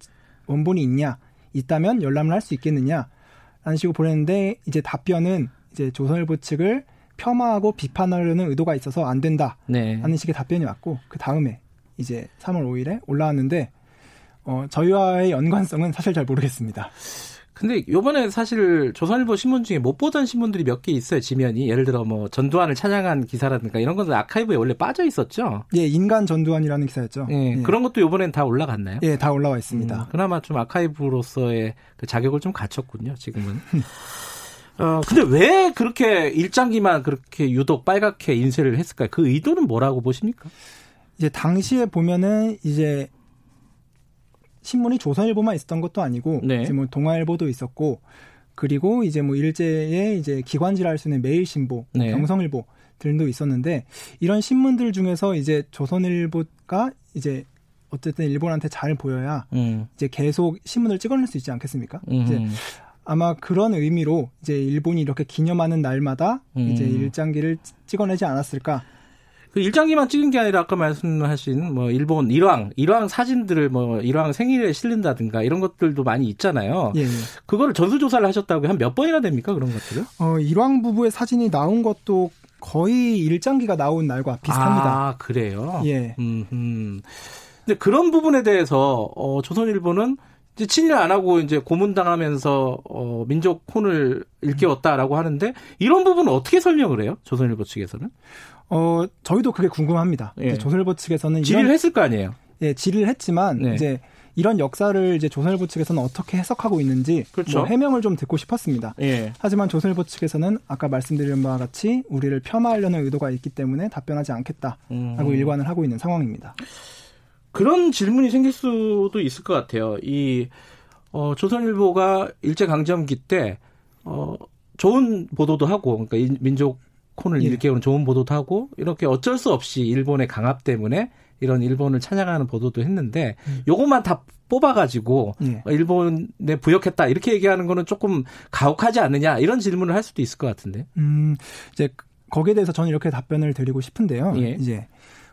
원본이 있냐? 있다면 열람을 할 수 있겠느냐? 라는 식으로 보냈는데 이제 답변은 이제 조선일보 측을 폄하하고 비판하려는 의도가 있어서 안 된다. 네. 하는 식의 답변이 왔고 그 다음에 이제 3월 5일에 올라왔는데 어, 저희와의 연관성은 사실 잘 모르겠습니다. 근데 요번에 사실 조선일보 신문 중에 못 보던 신문들이 몇 개 있어요, 지면이. 예를 들어 뭐 전두환을 찬양한 기사라든가 이런 것들 아카이브에 원래 빠져 있었죠. 예, 인간 전두환이라는 기사였죠. 예, 예. 그런 것도 요번엔 다 올라갔나요? 예, 다 올라와 있습니다. 음, 그나마 좀 아카이브로서의 그 자격을 좀 갖췄군요, 지금은. 어, 근데 왜 그렇게 일장기만 그렇게 유독 빨갛게 인쇄를 했을까요? 그 의도는 뭐라고 보십니까? 이제 당시에 보면은 이제 신문이 조선일보만 있었던 것도 아니고 네. 이제 뭐 동아일보도 있었고 그리고 이제 뭐 일제의 이제 기관지라 할 수 있는 매일신보, 네. 경성일보 들도 있었는데 이런 신문들 중에서 이제 조선일보가 이제 어쨌든 일본한테 잘 보여야 음. 이제 계속 신문을 찍어낼 수 있지 않겠습니까? 음. 이제 아마 그런 의미로 이제 일본이 이렇게 기념하는 날마다 음. 이제 일장기를 찍어내지 않았을까 그 일장기만 찍은 게 아니라 아까 말씀하신 뭐 일본 일왕 일왕 사진들을 뭐 일왕 생일에 실린다든가 이런 것들도 많이 있잖아요. 예, 예. 그거를 전수 조사를 하셨다고 한 몇 번이나 됩니까 그런 것들을? 어 일왕 부부의 사진이 나온 것도 거의 일장기가 나온 날과 비슷합니다. 아, 그래요? 예. 음, 음. 근데 그런 부분에 대해서 어, 조선일보는 이제 친일 안 하고 이제 고문당하면서 어, 민족 혼을 일깨웠다라고 하는데 이런 부분은 어떻게 설명을 해요? 조선일보 측에서는? 어, 저희도 그게 궁금합니다. 예. 조선일보 측에서는 질의를 했을 거 아니에요? 예, 질의를 했지만 네. 이제 이런 역사를 이제 조선일보 측에서는 어떻게 해석하고 있는지 그렇죠. 뭐 해명을 좀 듣고 싶었습니다. 예. 하지만 조선일보 측에서는 아까 말씀드린 바와 같이 우리를 폄하하려는 의도가 있기 때문에 답변하지 않겠다라고 음. 일관을 하고 있는 상황입니다. 그런 질문이 생길 수도 있을 것 같아요. 이 어, 조선일보가 일제 강점기 때 어, 좋은 보도도 하고 그러니까 민족 콘을 예. 일깨우는 좋은 보도도 하고 이렇게 어쩔 수 없이 일본의 강압 때문에 이런 일본을 찬양하는 보도도 했는데 음. 요것만 다 뽑아가지고 예. 일본에 부역했다 이렇게 얘기하는 거는 조금 가혹하지 않느냐 이런 질문을 할 수도 있을 것 같은데. 음 이제 거기에 대해서 저는 이렇게 답변을 드리고 싶은데요. 예. 이제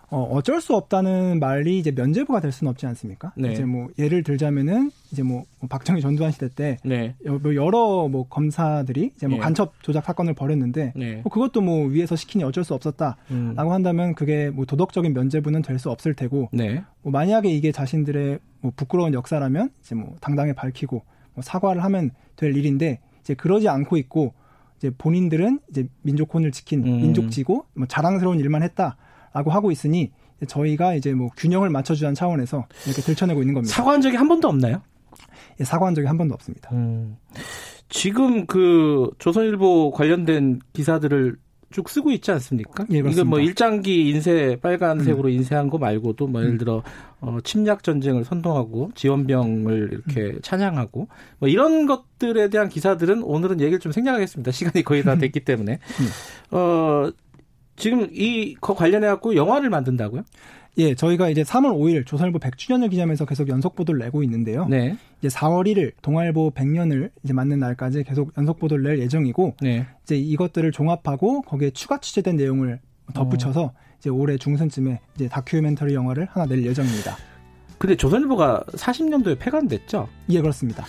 어, 어쩔 수 없다는 말이 이제 면제부가 될 수는 없지 않습니까? 네. 이제 뭐 예를 들자면은 이제 뭐, 뭐 박정희 전두환 시대 때 네. 뭐 여러 뭐 검사들이 이제 뭐 네. 간첩 조작 사건을 벌였는데 네. 뭐 그것도 뭐 위에서 시키니 어쩔 수 없었다라고 음. 한다면 그게 뭐 도덕적인 면제부는 될 수 없을 테고 네. 뭐 만약에 이게 자신들의 뭐 부끄러운 역사라면 이제 뭐 당당히 밝히고 뭐 사과를 하면 될 일인데 이제 그러지 않고 있고 이제 본인들은 이제 민족혼을 지킨 음. 민족지고 뭐 자랑스러운 일만 했다. 라고 하고 있으니 저희가 이제 뭐 균형을 맞춰주자는 차원에서 이렇게 들춰내고 있는 겁니다. 사과한 적이 한 번도 없나요? 예, 사과한 적이 한 번도 없습니다. 음. 지금 그 조선일보 관련된 기사들을 쭉 쓰고 있지 않습니까? 예, 그렇습니다. 이건 뭐 일장기 인쇄 빨간색으로 음. 인쇄한 거 말고도 뭐 예를 음. 들어 어, 침략 전쟁을 선동하고 지원병을 이렇게 음. 찬양하고 뭐 이런 것들에 대한 기사들은 오늘은 얘기를 좀 생략하겠습니다. 시간이 거의 다 됐기 때문에 음. 어 지금 이거 관련해 갖고 영화를 만든다고요? 예, 저희가 이제 3월 5일 조선일보 100주년을 기념해서 계속 연속 보도를 내고 있는데요. 네. 이제 4월 1일 동아일보 100년을 이제 맞는 날까지 계속 연속 보도를 낼 예정이고 네. 이제 이것들을 종합하고 거기에 추가 취재된 내용을 덧붙여서 어. 이제 올해 중순쯤에 이제 다큐멘터리 영화를 하나 낼 예정입니다. 근데 조선일보가 40년도에 폐간됐죠? 예, 그렇습니다.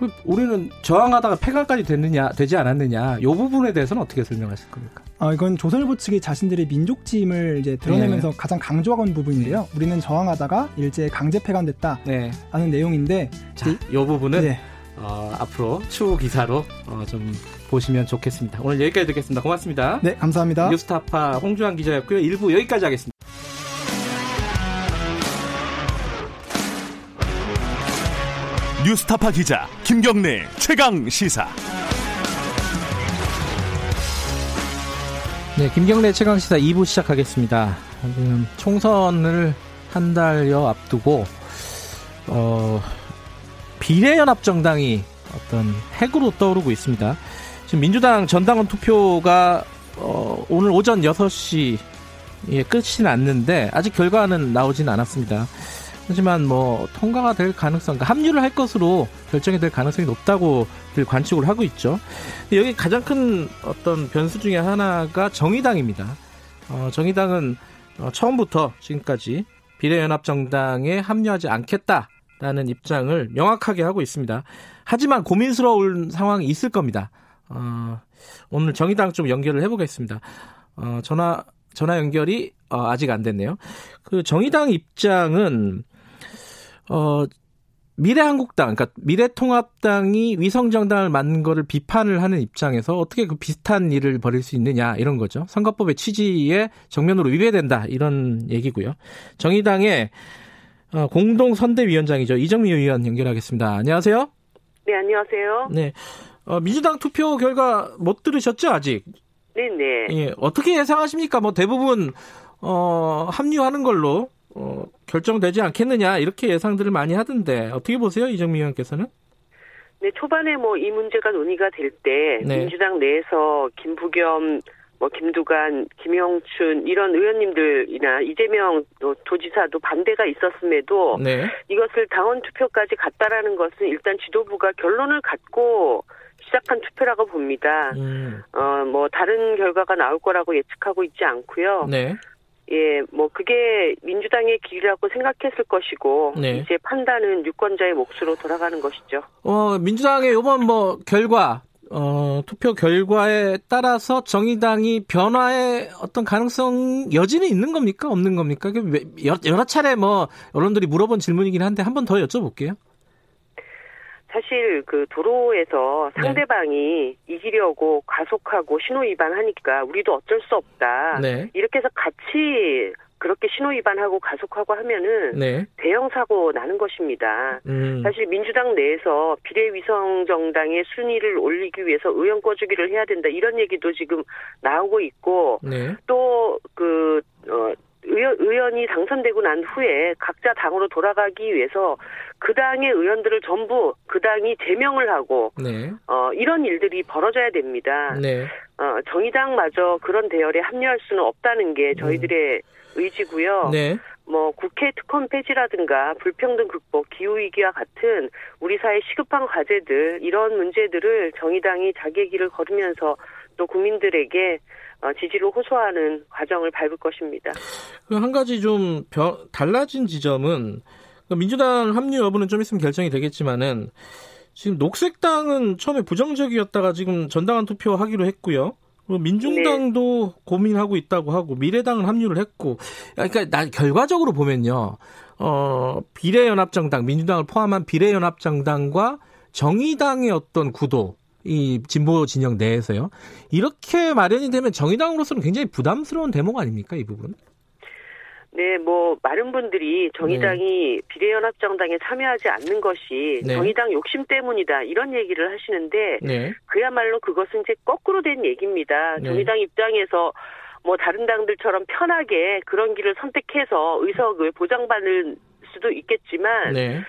그 우리는 저항하다가 폐가까지 됐느냐 되지 않았느냐 이 부분에 대해서는 어떻게 설명하실 겁니까? 아 이건 조선일보 측이 자신들의 민족짐을 이제 드러내면서 네. 가장 강조하건 부분인데요. 우리는 저항하다가 일제 강제 폐간됐다 네. 하는 내용인데 자, 이 부분은 네. 어, 앞으로 추후 기사로 어, 좀 보시면 좋겠습니다. 오늘 여기까지 듣겠습니다. 고맙습니다. 네, 감사합니다. 뉴스타파 홍주환 기자였고요. 1부 여기까지 하겠습니다. 뉴스타파 기자 김경래 최강 시사. 네, 김경래 최강 시사 2부 시작하겠습니다. 지금 총선을 한 달여 앞두고 어, 비례연합정당이 어떤 핵으로 떠오르고 있습니다. 지금 민주당 전당원 투표가 어, 오늘 오전 6시에 끝이 났는데 아직 결과는 나오진 않았습니다. 하지만 뭐 통과가 될 가능성, 그러니까 합류를 할 것으로 결정이 될 가능성이 높다고들 관측을 하고 있죠. 여기 가장 큰 어떤 변수 중에 하나가 정의당입니다. 어, 정의당은 어, 처음부터 지금까지 비례연합정당에 합류하지 않겠다라는 입장을 명확하게 하고 있습니다. 하지만 고민스러운 상황이 있을 겁니다. 어, 오늘 정의당 좀 연결을 해보겠습니다. 어, 전화 전화 연결이 어, 아직 안 됐네요. 그 정의당 입장은 어, 미래한국당, 그러니까 미래통합당이 위성정당을 만든 거를 비판을 하는 입장에서 어떻게 그 비슷한 일을 벌일 수 있느냐 이런 거죠. 선거법의 취지에 정면으로 위배된다 이런 얘기고요. 정의당의 어, 공동 선대위원장이죠 이정미 의원 연결하겠습니다. 안녕하세요. 네, 안녕하세요. 네, 어, 민주당 투표 결과 못 들으셨죠 아직? 네 네. 예, 어떻게 예상하십니까? 뭐 대부분 어, 합류하는 걸로 어, 결정되지 않겠느냐 이렇게 예상들을 많이 하던데 어떻게 보세요 이정미 의원께서는? 네 초반에 뭐 이 문제가 논의가 될때 네. 민주당 내에서 김부겸 뭐 김두관, 김영춘 이런 의원님들이나 이재명 도지사도 반대가 있었음에도 네. 이것을 당원 투표까지 갔다라는 것은 일단 지도부가 결론을 갖고 시작한 투표라고 봅니다. 음. 어뭐 다른 결과가 나올 거라고 예측하고 있지 않고요. 네. 예, 뭐 그게 민주당의 길이라고 생각했을 것이고 네. 이제 판단은 유권자의 몫으로 돌아가는 것이죠. 어, 민주당의 이번 뭐 결과 어, 투표 결과에 따라서 정의당이 변화의 어떤 가능성 여지는 있는 겁니까? 없는 겁니까? 여러 차례 뭐 언론들이 물어본 질문이긴 한데 한 번 더 여쭤볼게요. 사실 그 도로에서 네. 상대방이 네. 이기려고 가속하고 신호 위반하니까 우리도 어쩔 수 없다. 네. 이렇게 해서 같이 그렇게 신호 위반하고 가속하고 하면은 네. 대형 사고 나는 것입니다. 음. 사실 민주당 내에서 비례위성 정당의 순위를 올리기 위해서 의원 꺼주기를 해야 된다 이런 얘기도 지금 나오고 있고 네. 또그 어, 의원, 의원 이 당선되고 난 후에 각자 당으로 돌아가기 위해서 그 당의 의원들을 전부 그 당이 제명을 하고 네. 어, 이런 일들이 벌어져야 됩니다. 네. 어, 정의당마저 그런 대열에 합류할 수는 없다는 게 저희들의 음. 의지고요. 네. 뭐 국회 특검 폐지라든가 불평등 극복, 기후 위기와 같은 우리 사회 시급한 과제들 이런 문제들을 정의당이 자기의 길을 걸으면서 또 국민들에게 어, 지지를 호소하는 과정을 밟을 것입니다. 그한 가지 좀 달라진 지점은 그 민주당 합류 여부는 좀 있으면 결정이 되겠지만은 지금 녹색당은 처음에 부정적이었다가 지금 전당한 투표하기로 했고요. 민중당도 네. 고민하고 있다고 하고 미래당은 합류를 했고 그러니까 나 결과적으로 보면요. 어, 비례연합정당 민주당을 포함한 비례연합정당과 정의당의 어떤 구도 이 진보 진영 내에서요. 이렇게 마련이 되면 정의당으로서는 굉장히 부담스러운 대목 아닙니까, 이 부분? 네, 뭐 많은 분들이 정의당이 네. 비례연합정당에 참여하지 않는 것이 네. 정의당 욕심 때문이다 이런 얘기를 하시는데 네. 그야말로 그것은 이제 거꾸로 된 얘기입니다. 네. 정의당 입장에서 뭐 다른 당들처럼 편하게 그런 길을 선택해서 의석을 보장받을 수도 있겠지만 네.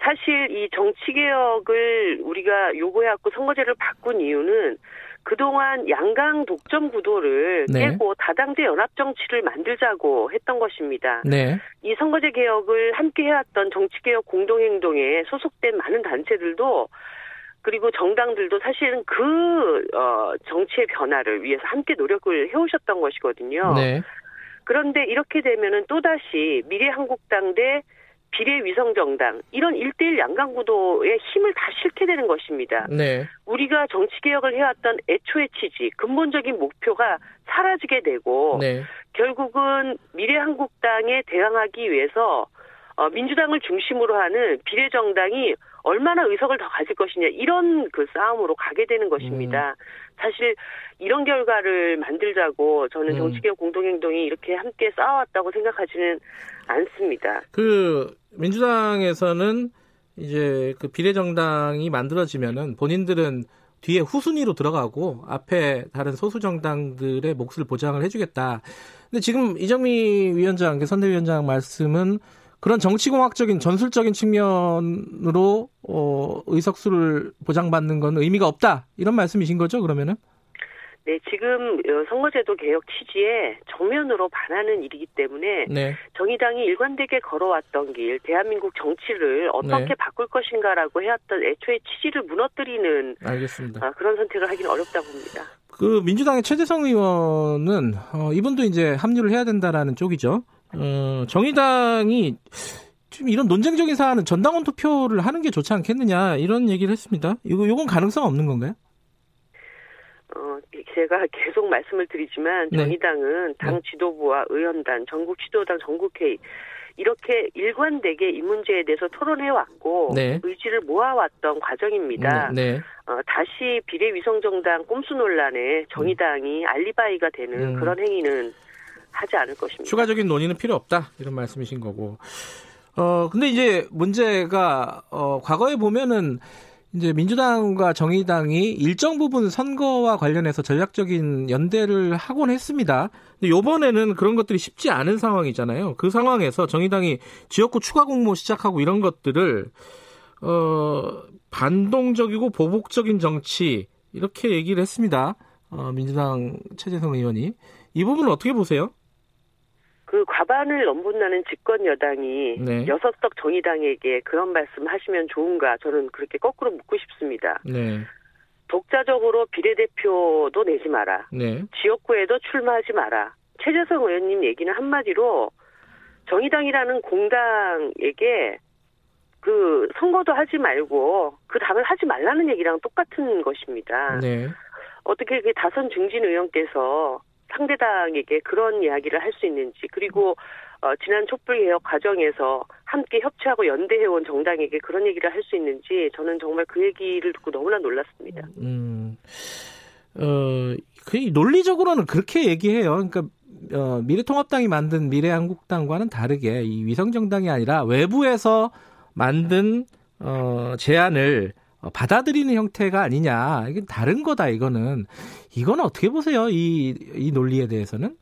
사실 이 정치 개혁을 우리가 요구해왔고 선거제를 바꾼 이유는 그동안 양강 독점 구도를 네. 깨고 다당제 연합 정치를 만들자고 했던 것입니다. 네. 이 선거제 개혁을 함께 해왔던 정치개혁 공동행동에 소속된 많은 단체들도 그리고 정당들도 사실은 그 어, 정치의 변화를 위해서 함께 노력을 해오셨던 것이거든요. 네. 그런데 이렇게 되면은 또다시 미래한국당 대 비례위성정당 이런 일대일 양강구도의 힘을 다 실게 되는 것입니다. 네. 우리가 정치개혁을 해왔던 애초의 취지, 근본적인 목표가 사라지게 되고 네. 결국은 미래한국당에 대항하기 위해서 어, 민주당을 중심으로 하는 비례정당이 얼마나 의석을 더 가질 것이냐 이런 그 싸움으로 가게 되는 것입니다. 음. 사실 이런 결과를 만들자고 저는 음. 정치개혁 공동행동이 이렇게 함께 싸워왔다고 생각하지는 않습니다. 그 민주당에서는 이제 그 비례정당이 만들어지면은 본인들은 뒤에 후순위로 들어가고 앞에 다른 소수 정당들의 몫을 보장을 해주겠다. 근데 지금 이정미 위원장, 그 선대위원장 말씀은 그런 정치공학적인 전술적인 측면으로 어, 의석수를 보장받는 건 의미가 없다 이런 말씀이신 거죠? 그러면은? 네, 지금 어, 선거제도 개혁 취지에 정면으로 반하는 일이기 때문에 네. 정의당이 일관되게 걸어왔던 길, 대한민국 정치를 어떻게 네. 바꿀 것인가라고 해왔던 애초의 취지를 무너뜨리는 알겠습니다. 어, 그런 선택을 하기는 어렵다고 봅니다. 그 민주당의 최재성 의원은 어, 이분도 이제 합류를 해야 된다라는 쪽이죠. 어, 정의당이 지금 이런 논쟁적인 사안은 전당원 투표를 하는 게 좋지 않겠느냐 이런 얘기를 했습니다. 이거 요건 가능성 없는 건가요? 어, 제가 계속 말씀을 드리지만 네. 정의당은 당 네. 지도부와 의원단, 전국 지도당 전국회의 이렇게 일관되게 이 문제에 대해서 토론해 왔고 네. 의지를 모아왔던 과정입니다. 네. 네. 어, 다시 비례위성정당 꼼수 논란에 정의당이 알리바이가 되는 음. 그런 행위는 하지 않을 것입니다. 추가적인 논의는 필요 없다 이런 말씀이신 거고. 어 근데 이제 문제가 어 과거에 보면은 이제 민주당과 정의당이 일정 부분 선거와 관련해서 전략적인 연대를 하곤 했습니다. 근데 요번에는 그런 것들이 쉽지 않은 상황이잖아요. 그 상황에서 정의당이 지역구 추가 공모 시작하고 이런 것들을 어 반동적이고 보복적인 정치 이렇게 얘기를 했습니다. 어 민주당 최재성 의원이 이 부분은 어떻게 보세요? 그 과반을 넘본다는 집권 여당이 네. 여섯 석 정의당에게 그런 말씀 하시면 좋은가 저는 그렇게 거꾸로 묻고 싶습니다. 네. 독자적으로 비례대표도 내지 마라. 네. 지역구에도 출마하지 마라. 최재성 의원님 얘기는 한마디로 정의당이라는 공당에게 그 선거도 하지 말고 그 당을 하지 말라는 얘기랑 똑같은 것입니다. 네. 어떻게 그 다선 중진 의원께서 상대당에게 그런 이야기를 할 수 있는지 그리고 어, 지난 촛불 개혁 과정에서 함께 협치하고 연대해온 정당에게 그런 얘기를 할 수 있는지 저는 정말 그 얘기를 듣고 너무나 놀랐습니다. 음, 어, 그 논리적으로는 그렇게 얘기해요. 그러니까 어, 미래통합당이 만든 미래한국당과는 다르게 이 위성정당이 아니라 외부에서 만든 어, 제안을 받아들이는 형태가 아니냐. 이게 다른 거다, 이거는. 이건 어떻게 보세요? 이, 이 논리에 대해서는?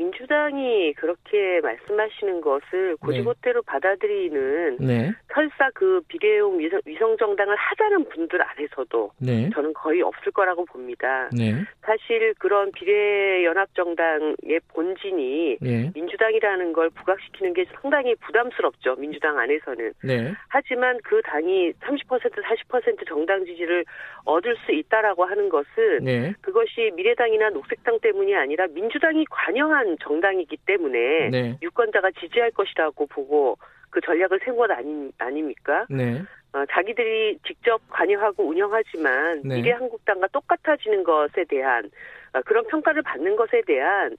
민주당이 그렇게 말씀하시는 것을 고지고대로 네. 받아들이는 네. 설사 그 비례용 위성, 정당을 하자는 분들 안에서도 네. 저는 거의 없을 거라고 봅니다. 네. 사실 그런 비례 연합 정당의 본진이 네. 민주당이라는 걸 부각시키는 게 상당히 부담스럽죠. 민주당 안에서는. 네. 하지만 그 당이 30% 40% 정당 지지를 얻을 수 있다라고 하는 것은 그것이 미래당이나 녹색당 때문이 아니라 민주당이 관여한 정당이기 때문에 네. 유권자가 지지할 것이라고 보고 그 전략을 세운 것 아니, 아닙니까? 네. 어, 자기들이 직접 관여하고 운영하지만 네. 미래한국당과 똑같아지는 것에 대한 어, 그런 평가를 받는 것에 대한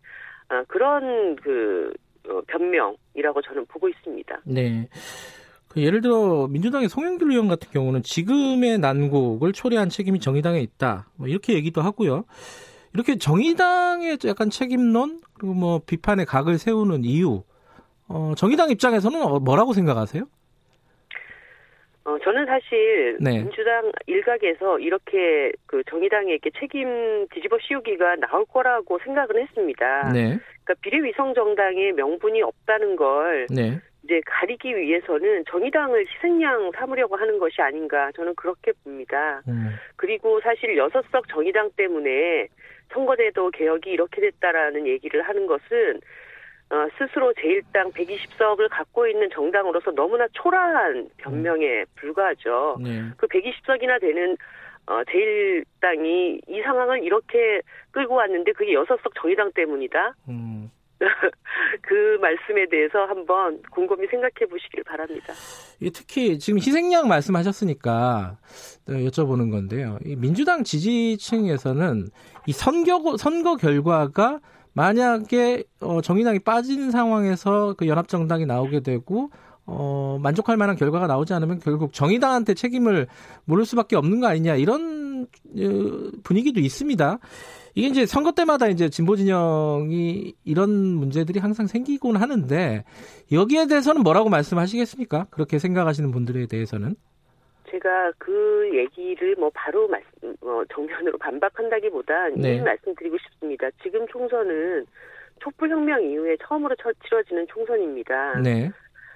어, 그런 그 어, 변명이라고 저는 보고 있습니다. 네. 그 예를 들어 민주당의 송영길 의원 같은 경우는 지금의 난국을 초래한 책임이 정의당에 있다. 뭐 이렇게 얘기도 하고요. 이렇게 정의당의 약간 책임론 그리고 뭐 비판의 각을 세우는 이유 어, 정의당 입장에서는 어, 뭐라고 생각하세요? 어, 저는 사실 네. 민주당 일각에서 이렇게 그 정의당에게 책임 뒤집어 씌우기가 나올 거라고 생각은 했습니다. 네. 그러니까 비례위성 정당의 명분이 없다는 걸 네. 이제 가리기 위해서는 정의당을 희생양 삼으려고 하는 것이 아닌가 저는 그렇게 봅니다. 음. 그리고 사실 여섯 석 정의당 때문에 선거제도 개혁이 이렇게 됐다라는 얘기를 하는 것은 어, 스스로 제1당 120석을 갖고 있는 정당으로서 너무나 초라한 변명에 불과하죠. 네. 그 120석이나 되는 어, 제1당이 이 상황을 이렇게 끌고 왔는데 그게 6석 정의당 때문이다. 음. 그 말씀에 대해서 한번 곰곰이 생각해 보시길 바랍니다. 특히 지금 희생양 말씀하셨으니까 여쭤보는 건데요. 민주당 지지층에서는 이 선거 선거 결과가 만약에 어, 정의당이 빠진 상황에서 그 연합정당이 나오게 되고 어, 만족할 만한 결과가 나오지 않으면 결국 정의당한테 책임을 물을 수밖에 없는 거 아니냐 이런 어, 분위기도 있습니다. 이게 이제 선거 때마다 이제 진보 진영이 이런 문제들이 항상 생기곤 하는데 여기에 대해서는 뭐라고 말씀하시겠습니까? 그렇게 생각하시는 분들에 대해서는? 제가 그 얘기를 뭐 바로 말씀, 어, 정면으로 반박한다기보다 네. 이 말씀드리고 싶습니다. 지금 총선은 촛불혁명 이후에 처음으로 치러지는 총선입니다. 네.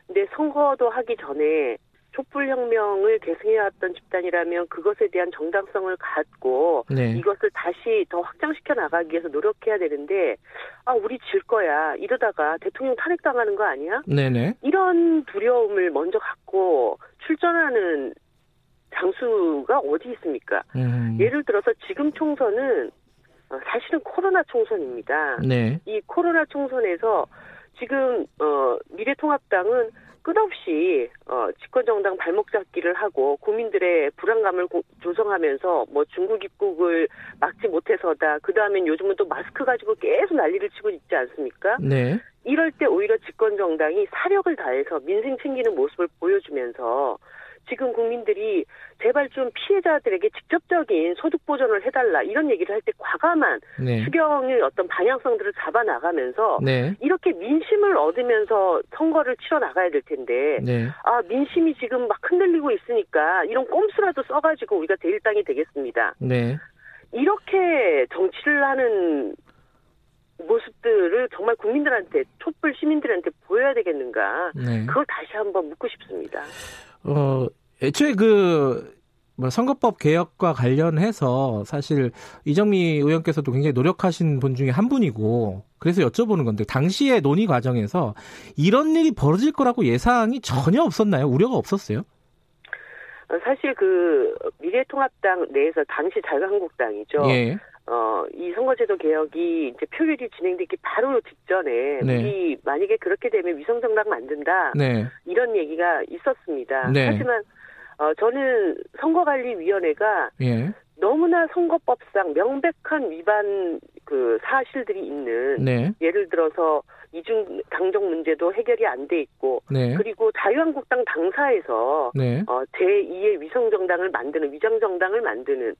근데 선거도 하기 전에 촛불혁명을 계승해왔던 집단이라면 그것에 대한 정당성을 갖고 네. 이것을 다시 더 확장시켜 나가기 위해서 노력해야 되는데 아 우리 질 거야 이러다가 대통령 탄핵당하는 거 아니야? 네네. 이런 두려움을 먼저 갖고 출전하는 장수가 어디 있습니까? 음. 예를 들어서 지금 총선은 어, 사실은 코로나 총선입니다. 네. 이 코로나 총선에서 지금 어 미래통합당은 끝없이 어, 집권 정당 발목 잡기를 하고 국민들의 불안감을 고, 조성하면서 뭐 중국 입국을 막지 못해서다. 그 다음엔 요즘은 또 마스크 가지고 계속 난리를 치고 있지 않습니까? 네. 이럴 때 오히려 집권 정당이 사력을 다해서 민생 챙기는 모습을 보여주면서 지금 국민들이 제발 좀 피해자들에게 직접적인 소득 보전을 해달라 이런 얘기를 할 때 과감한 네. 수경의 어떤 방향성들을 잡아 나가면서 네. 이렇게 민심을 얻으면서 선거를 치러 나가야 될 텐데 네. 아 민심이 지금 막 흔들리고 있으니까 이런 꼼수라도 써가지고 우리가 대일당이 되겠습니다. 네. 이렇게 정치를 하는 모습들을 정말 국민들한테 촛불 시민들한테 보여야 되겠는가 네. 그걸 다시 한번 묻고 싶습니다. 어, 애초에 그, 뭐 선거법 개혁과 관련해서 사실 이정미 의원께서도 굉장히 노력하신 분 중에 한 분이고 그래서 여쭤보는 건데 당시의 논의 과정에서 이런 일이 벌어질 거라고 예상이 전혀 없었나요? 우려가 없었어요? 사실 그 미래통합당 내에서 당시 자유한국당이죠. 예. 어, 이 선거제도 개혁이 이제 표율이 진행되기 바로 직전에 네. 우리 만약에 그렇게 되면 위성정당 만든다 네. 이런 얘기가 있었습니다. 네. 하지만 어, 저는 선거관리위원회가 예. 너무나 선거법상 명백한 위반 그 사실들이 있는 네. 예를 들어서 이중 당정 문제도 해결이 안 돼 있고 네. 그리고 자유한국당 당사에서 네. 어, 제2의 위성 정당을 만드는 위장 정당을 만드는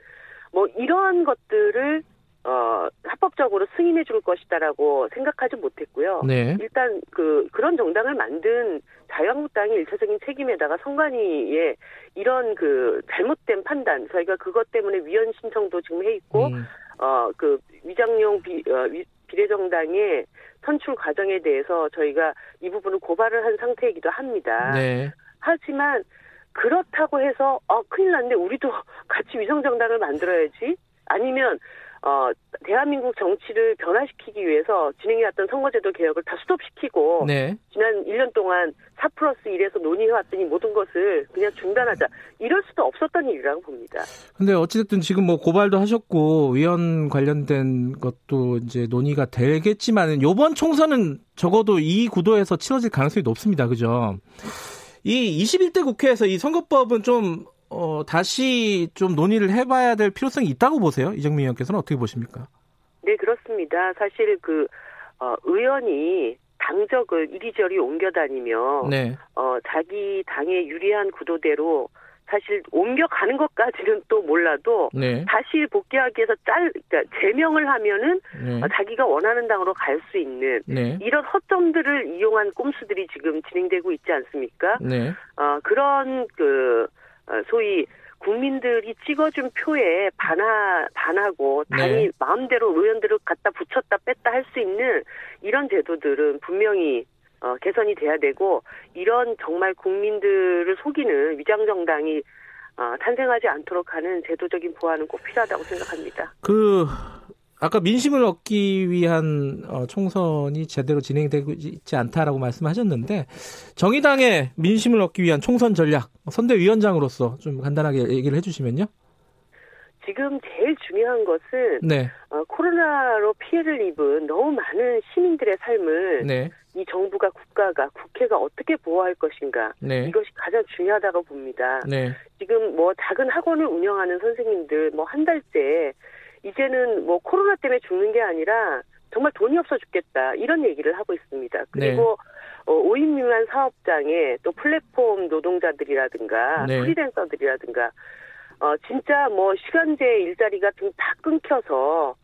뭐 이러한 것들을 어, 합법적으로 승인해 줄 것이다라고 생각하지 못했고요. 네. 일단 그 그런 정당을 만든 자유한국당이 일차적인 책임에다가 선관위에 이런 그 잘못된 판단 저희가 그것 때문에 위헌 신청도 지금 해 있고 음. 어그 위장용 비, 어, 위, 비례정당의 선출 과정에 대해서 저희가 이 부분을 고발을 한 상태이기도 합니다. 네. 하지만 그렇다고 해서 어 큰일 났는데 우리도 같이 위성 정당을 만들어야지 아니면 어, 대한민국 정치를 변화시키기 위해서 진행해왔던 선거제도 개혁을 다 스톱시키고 네. 지난 1년 동안 4 플러스 1에서 논의해왔더니 모든 것을 그냥 중단하자 이럴 수도 없었던 일이라고 봅니다. 근데 어찌됐든 지금 뭐 고발도 하셨고 위원 관련된 것도 이제 논의가 되겠지만 요번 총선은 적어도 이 구도에서 치러질 가능성이 높습니다. 그죠? 이 21대 국회에서 이 선거법은 좀 어, 다시 좀 논의를 해봐야 될 필요성이 있다고 보세요? 이정민 의원께서는 어떻게 보십니까? 네, 그렇습니다. 사실 그, 어, 의원이 당적을 이리저리 옮겨 다니며, 네. 어, 자기 당에 유리한 구도대로 사실 옮겨가는 것까지는 또 몰라도 네. 다시 복귀하기 위해서 짤 그러니까 제명을 하면은 네. 어, 자기가 원하는 당으로 갈 수 있는 네. 이런 허점들을 이용한 꼼수들이 지금 진행되고 있지 않습니까? 네. 어, 그런 그 어, 소위 국민들이 찍어준 표에 반하, 반하고 당이 네. 마음대로 의원들을 갖다 붙였다 뺐다 할 수 있는 이런 제도들은 분명히 어, 개선이 돼야 되고 이런 정말 국민들을 속이는 위장 정당이 어, 탄생하지 않도록 하는 제도적인 보완은 꼭 필요하다고 생각합니다. 그 아까 민심을 얻기 위한 어, 총선이 제대로 진행되고 있지 않다라고 말씀하셨는데 정의당의 민심을 얻기 위한 총선 전략 선대위원장으로서 좀 간단하게 얘기를 해주시면요. 지금 제일 중요한 것은 네. 어, 코로나로 피해를 입은 너무 많은 시민들의 삶을 네. 이 정부가 국가가 국회가 어떻게 보호할 것인가 네. 이것이 가장 중요하다고 봅니다. 네. 지금 뭐 작은 학원을 운영하는 선생님들 뭐 한 달째 이제는 뭐 코로나 때문에 죽는 게 아니라 정말 돈이 없어 죽겠다 이런 얘기를 하고 있습니다. 그리고 네. 어, 5인 미만 사업장에 또 플랫폼 노동자들이라든가 네. 프리랜서들이라든가 어, 진짜 뭐 시간제 일자리가 좀 다 끊겨서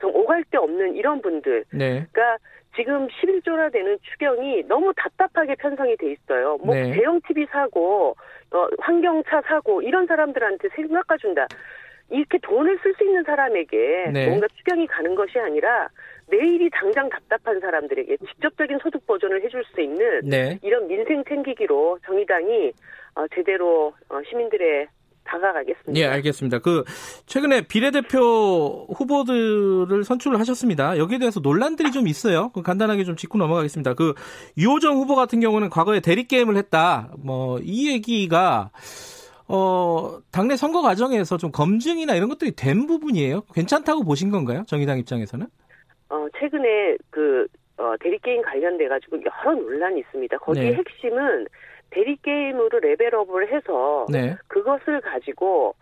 좀 오갈 데 없는 이런 분들. 네. 그러니까 지금 11조나 되는 추경이 너무 답답하게 편성이 돼 있어요. 뭐 네. 대형 TV 사고, 어, 환경차 사고 이런 사람들한테 생각가 준다. 이렇게 돈을 쓸 수 있는 사람에게 네. 뭔가 추경이 가는 것이 아니라 내일이 당장 답답한 사람들에게 직접적인 소득 보전을 해줄 수 있는 네. 이런 민생 챙기기로 정의당이 어, 제대로 어, 시민들의 다가가겠습니다. 예, 알겠습니다. 그 최근에 비례대표 후보들을 선출을 하셨습니다. 여기에 대해서 논란들이 좀 있어요. 그 간단하게 좀 짚고 넘어가겠습니다. 그 유호정 후보 같은 경우는 과거에 대리 게임을 했다. 뭐 이 얘기가 어, 당내 선거 과정에서 좀 검증이나 이런 것들이 된 부분이에요? 괜찮다고 보신 건가요? 정의당 입장에서는? 어, 최근에 그, 어, 대리게임 관련돼가지고 여러 논란이 있습니다. 거기에 네. 핵심은 대리 게임으로 레벨업을 해서 네. 그것을 가지고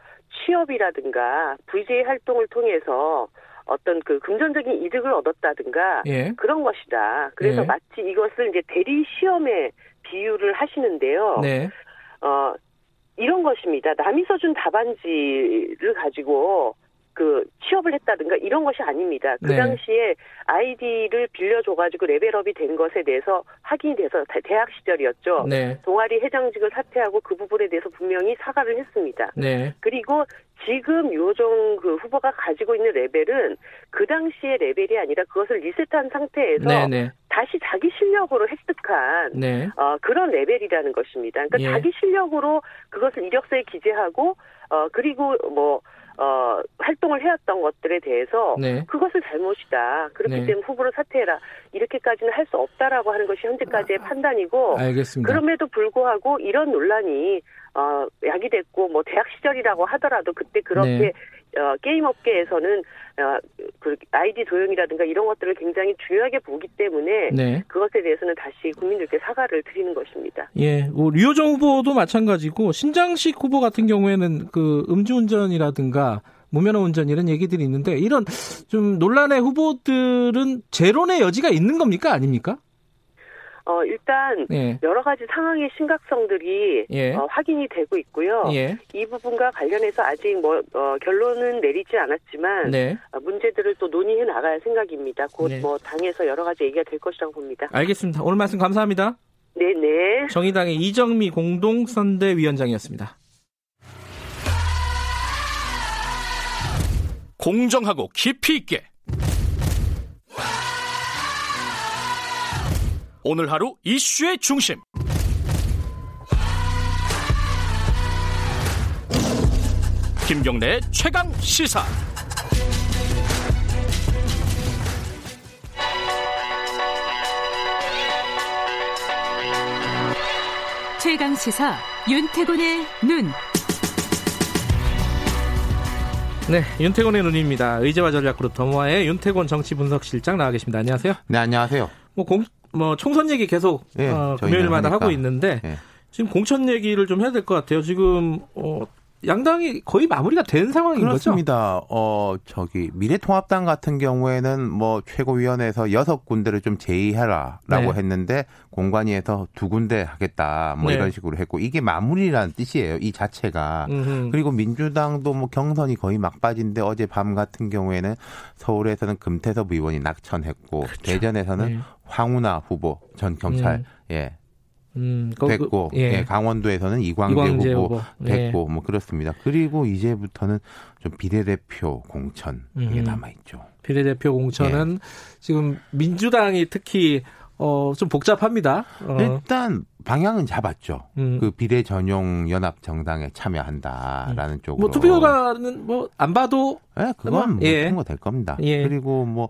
취업이라든가 VJ 활동을 통해서 어떤 그 금전적인 이득을 얻었다든가 예. 그런 것이다. 그래서 예. 마치 이것을 이제 대리 시험에 비유를 하시는데요. 네. 어 이런 것입니다. 남이 써준 답안지를 가지고 그 취업을 했다든가 이런 것이 아닙니다. 그 네. 당시에 아이디를 빌려줘가지고 level up이 된 것에 대해서 확인이 돼서 대학 시절이었죠. 네. 동아리 회장직을 사퇴하고 그 부분에 대해서 분명히 사과를 했습니다. 네. 그리고 지금 류호정 그 후보가 가지고 있는 레벨은 그 당시의 레벨이 아니라 그것을 리셋한 상태에서 네네. 네. 다시 자기 실력으로 획득한 네. 어, 그런 레벨이라는 것입니다. 그러니까 예. 자기 실력으로 그것을 이력서에 기재하고 어 그리고 뭐 어, 활동을 해왔던 것들에 대해서 네. 그것을 잘못이다. 그렇기 네. 때문에 후보를 사퇴해라. 이렇게까지는 할 수 없다라고 하는 것이 현재까지의 아, 판단이고 알겠습니다. 그럼에도 불구하고 이런 논란이 어, 야기됐고 뭐 대학 시절이라고 하더라도 그때 그렇게 네. 어, 게임 업계에서는 어, 그 아이디 도용이라든가 이런 것들을 굉장히 중요하게 보기 때문에 네. 그것에 대해서는 다시 국민들께 사과를 드리는 것입니다. 예, 뭐 류호정 후보도 마찬가지고 신장식 후보 같은 경우에는 그 음주운전이라든가 무면허 운전 이런 얘기들이 있는데 이런 좀 논란의 후보들은 재론의 여지가 있는 겁니까 아닙니까? 어, 일단 예. 여러 가지 상황의 심각성들이 예. 어, 확인이 되고 있고요. 예. 이 부분과 관련해서 아직 뭐 어, 결론은 내리지 않았지만 네. 어, 문제들을 또 논의해 나갈 생각입니다. 곧뭐 네. 당에서 여러 가지 얘기가 될 것이라고 봅니다. 알겠습니다. 오늘 말씀 감사합니다. 네네. 네. 정의당의 이정미 공동선대위원장이었습니다. 공정하고 깊이 있게 오늘 하루 이슈의 중심. 김경래 최강 시사. 최강 시사 윤태곤의 눈. 네, 윤태곤의 눈입니다. 의제와 전략 그룹 더모아의 윤태곤 정치 분석실장 나와 계십니다. 안녕하세요. 네, 안녕하세요. 뭐 공, 뭐 총선 얘기 계속 네, 어, 금요일마다 하고 있는데 네. 지금 공천 얘기를 좀 해야 될 것 같아요. 지금 어, 양당이 거의 마무리가 된 상황인 그렇습니다. 거죠? 어, 저기 미래통합당 같은 경우에는 뭐 최고위원회에서 여섯 군데를 좀 제의해라라고 네. 했는데 공관위에서 두 군데 하겠다 뭐 네. 이런 식으로 했고 이게 마무리라는 뜻이에요. 이 자체가. 음흠. 그리고 민주당도 뭐 경선이 거의 막바지인데 어제 밤 같은 경우에는 서울에서는 금태섭 의원이 낙천했고 그렇죠. 대전에서는 네. 황운하 후보 전 경찰 음. 예 음, 됐고 그, 예. 예. 강원도에서는 이광재, 이광재 후보, 후보, 됐고 예. 뭐 그렇습니다. 그리고 이제부터는 좀 비례대표 공천 이게 음. 남아 있죠. 비례대표 공천은 예. 지금 민주당이 특히 어, 좀 복잡합니다. 어. 일단 방향은 잡았죠. 음. 그 비례 전용 연합 정당에 참여한다라는 음. 쪽으로. 뭐 투표 결과는 뭐 안 봐도 예, 그건 뭐 예. 통과될 겁니다. 예. 그리고 뭐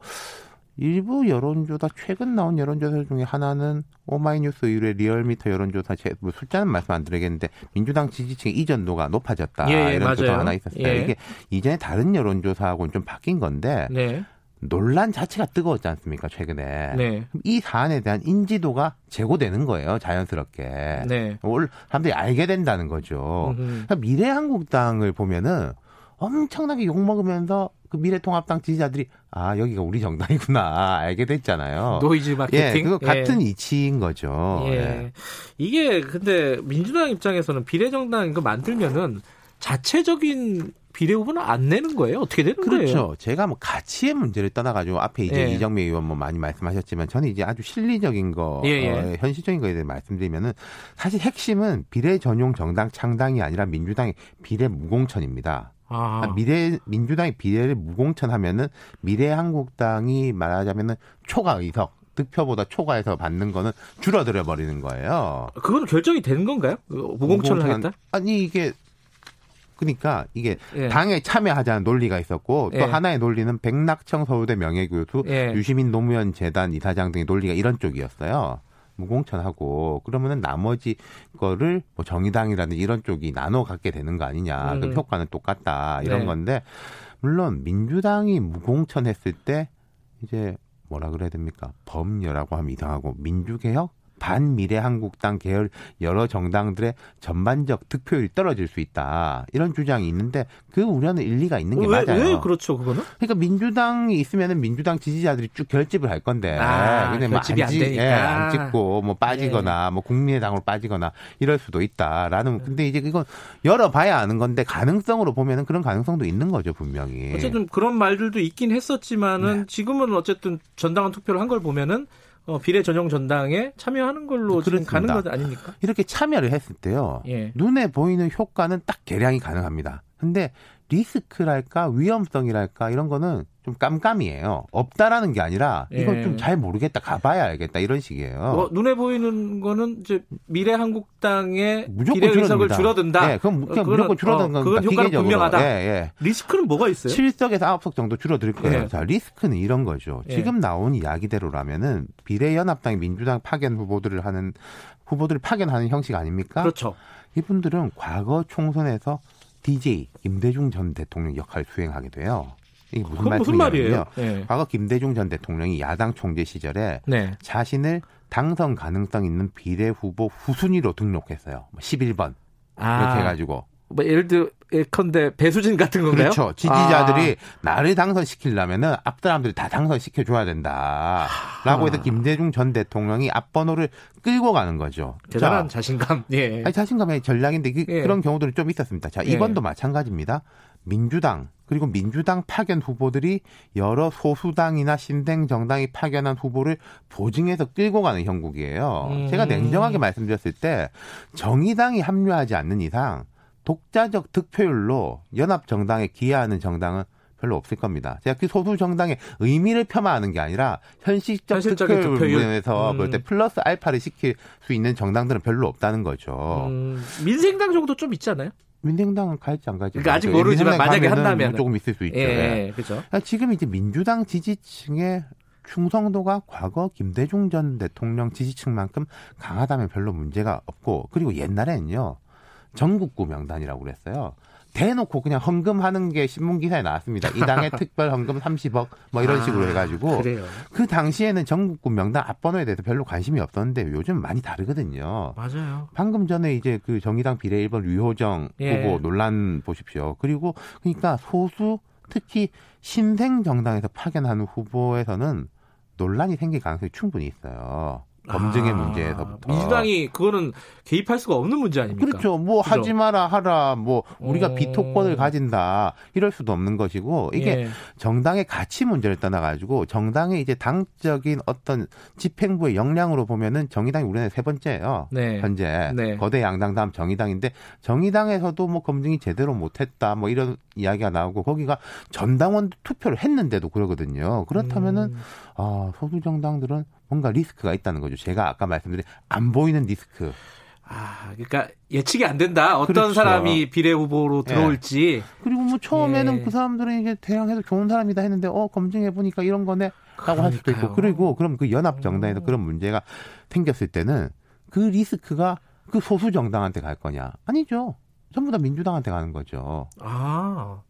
일부 여론조사 최근 나온 여론조사 중에 하나는 오마이뉴스 이후에 리얼미터 여론조사 제, 뭐 숫자는 말씀 안 드리겠는데 민주당 지지층 이전도가 높아졌다 예, 이런 것도 하나 있었어요. 예. 이게 이전에 다른 여론조사하고는 좀 바뀐 건데 네. 논란 자체가 뜨거웠지 않습니까 최근에 네. 이 사안에 대한 인지도가 제고되는 거예요 자연스럽게 네. 사람들이 알게 된다는 거죠. 그러니까 미래한국당을 보면은 엄청나게 욕 먹으면서 그 미래통합당 지지자들이 아 여기가 우리 정당이구나 알게 됐잖아요. noise marketing. 예, 그거 같은 예. 이치인 거죠. 예. 예. 이게 근데 민주당 입장에서는 비례정당 이거 만들면은 자체적인 비례 후보는 안 내는 거예요? 어떻게 되는 그렇죠. 거예요? 그렇죠. 제가 뭐 가치의 문제를 떠나가지고 앞에 이제 예. 이정미 의원 뭐 많이 말씀하셨지만 저는 이제 아주 실리적인 거, 예, 예. 어, 현실적인 거에 대해 말씀드리면은 사실 핵심은 비례 전용 정당 창당이 아니라 민주당의 비례 무공천입니다. 아. 미래 민주당이 비례를 무공천하면은 미래 한국당이 말하자면은 초과 의석 득표보다 초과해서 받는 거는 줄어들어 버리는 거예요. 그거는 결정이 되는 건가요? 그 무공천을 무공천, 하겠다? 아니 이게 그러니까 이게 예. 당에 참여하자는 논리가 있었고 또 예. 하나의 논리는 백낙청 서울대 명예교수, 예. 유시민 노무현 재단 이사장 등의 논리가 이런 쪽이었어요. 무공천하고 그러면은 나머지 거를 뭐 정의당이라든지 이런 쪽이 나눠 갖게 되는 거 아니냐. 음. 그럼 효과는 똑같다. 이런 네. 건데 물론 민주당이 무공천했을 때 이제 뭐라 그래야 됩니까? 범여라고 하면 이상하고 민주개혁 반미래 한국당 계열 여러 정당들의 전반적 득표율이 떨어질 수 있다. 이런 주장이 있는데 그 우려는 일리가 있는 게 왜, 맞아요. 왜 그렇죠, 그거는? 그러니까 민주당이 있으면은 민주당 지지자들이 쭉 결집을 할 건데. 아, 근데 뭐 결집이 안, 지, 안 되니까. 예, 안 찍고 뭐 빠지거나 네. 뭐 국민의당으로 빠지거나 이럴 수도 있다라는 근데 이제 이건 열어봐야 아는 건데 가능성으로 보면은 그런 가능성도 있는 거죠, 분명히. 어쨌든 그런 말들도 있긴 했었지만은 네. 지금은 어쨌든 전당원 투표를 한 걸 보면은 어, 비례 전용 전당에 참여하는 걸로 지금 가는 것 아닙니까? 이렇게 참여를 했을 때요. 예. 눈에 보이는 효과는 딱 계량이 가능합니다. 근데 리스크랄까 위험성이랄까 이런 거는 좀 깜깜이에요. 없다라는 게 아니라 이건 예. 좀잘 모르겠다. 가봐야 알겠다. 이런 식이에요. 뭐 눈에 보이는 거는 이제 미래 한국당의 비례 의석을 줄어든다. 네, 그럼 그냥 무조건 줄어드는 건 그건 효과는 분명하다. 예, 예. 리스크는 뭐가 있어요? 7석에서 9석 정도 줄어들 거예요. 예. 자, 리스크는 이런 거죠. 예. 지금 나온 이야기대로라면은 비례 연합당이 민주당 파견 후보들을 하는 후보들을 파견하는 형식 아닙니까? 그렇죠. 이분들은 과거 총선에서 DJ 김대중 전 대통령 역할을 수행하게 돼요. 이게 무슨, 무슨 말이에요? 네. 과거 김대중 전 대통령이 야당 총재 시절에 네. 자신을 당선 가능성 있는 비례 후보 후순위로 등록했어요. 11번 뭐 아. 이렇게 해가지고 뭐 예를 들어 예컨대 배수진 같은 건가요? 그렇죠. 지지자들이 아. 나를 당선시키려면은 앞 사람들이 다 당선시켜 줘야 된다. 라고 해서 김대중 전 대통령이 앞번호를 끌고 가는 거죠. 대단한 자, 자신감. 예. 아니, 자신감의 전략인데 그, 예. 런 경우들이 좀 있었습니다. 자, 이번도 예. 마찬가지입니다. 민주당 그리고 민주당 파견 후보들이 여러 소수당이나 신생 정당이 파견한 후보를 보증해서 끌고 가는 형국이에요. 음. 제가 냉정하게 말씀드렸을 때 정의당이 합류하지 않는 이상 독자적 득표율로 연합 정당에 기여하는 정당은 별로 없을 겁니다. 제가 그 소수 정당의 의미를 폄하하는 게 아니라 현실적 득표율에서 음. 볼때 플러스 알파를 시킬 수 있는 정당들은 별로 없다는 거죠. 음. 민생당 정도 좀 있지 않아요? 민생당은 갈지 안 갈지. 그러니까 아직 모르지만 만약에 한다면 조금 있을 수 있죠. 예, 예. 그렇죠. 지금 이제 민주당 지지층의 충성도가 과거 김대중 전 대통령 지지층만큼 강하다면 별로 문제가 없고 그리고 옛날에는요 전국구 명단이라고 그랬어요. 대놓고 그냥 헌금하는 게 신문 기사에 나왔습니다. 이 당의 특별 헌금 30억 뭐 이런 아, 식으로 해가지고 그래요. 그 당시에는 전국구 명단 앞번호에 대해서 별로 관심이 없었는데 요즘 많이 다르거든요. 맞아요. 방금 전에 이제 그 정의당 비례 1번 류호정 예. 후보 논란 보십시오. 그리고 그러니까 소수 특히 신생 정당에서 파견하는 후보에서는 논란이 생길 가능성이 충분히 있어요. 검증의 아, 문제에서부터 민주당이 그거는 개입할 수가 없는 문제 아닙니까? 그렇죠. 뭐 그죠? 하지 마라 하라 뭐 우리가 오. 비토권을 가진다 이럴 수도 없는 것이고 이게 예. 정당의 가치 문제를 떠나 가지고 정당의 이제 당적인 어떤 집행부의 역량으로 보면은 정의당이 우리나라 세 번째예요. 네. 현재 네. 거대 양당 다음 정의당인데 정의당에서도 뭐 검증이 제대로 못했다 뭐 이런 이야기가 나오고 거기가 전당원 투표를 했는데도 그러거든요. 그렇다면은 음. 아 소수 정당들은 뭔가 리스크가 있다는 거죠. 제가 아까 말씀드린 안 보이는 리스크. 아, 그러니까 예측이 안 된다. 어떤 그렇죠. 사람이 비례 후보로 예. 들어올지. 네. 그리고 뭐 처음에는 예. 그 사람들은 이제 대항해서 좋은 사람이다 했는데 어 검증해 보니까 이런 거네. 라고 할 수도 있고. 그리고 그럼 그 연합 정당에서 그런 문제가 생겼을 때는 그 리스크가 그 소수 정당한테 갈 거냐? 아니죠. 전부 다 민주당한테 가는 거죠. 아.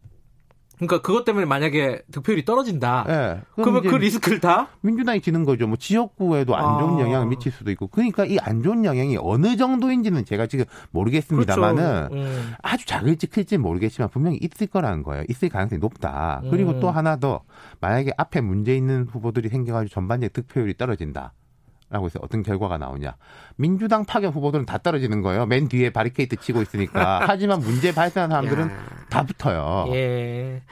그러니까 그것 때문에 만약에 득표율이 떨어진다. 네. 그러면 그 리스크를 다 민주당이 지는 거죠. 뭐 지역구에도 안 좋은 아. 영향을 미칠 수도 있고. 그러니까 이 안 좋은 영향이 어느 정도인지는 제가 지금 모르겠습니다만은 그렇죠. 음. 아주 작을지 클지 모르겠지만 분명히 있을 거라는 거예요. 있을 가능성이 높다. 그리고 음. 또 하나 더 만약에 앞에 문제 있는 후보들이 생겨가지고 전반적인 득표율이 떨어진다. 라고 해서 어떤 결과가 나오냐. 민주당 파견 후보들은 다 떨어지는 거예요. 맨 뒤에 바리케이트 치고 있으니까. 하지만 문제 발생한 사람들은 야. 다 붙어요. 예.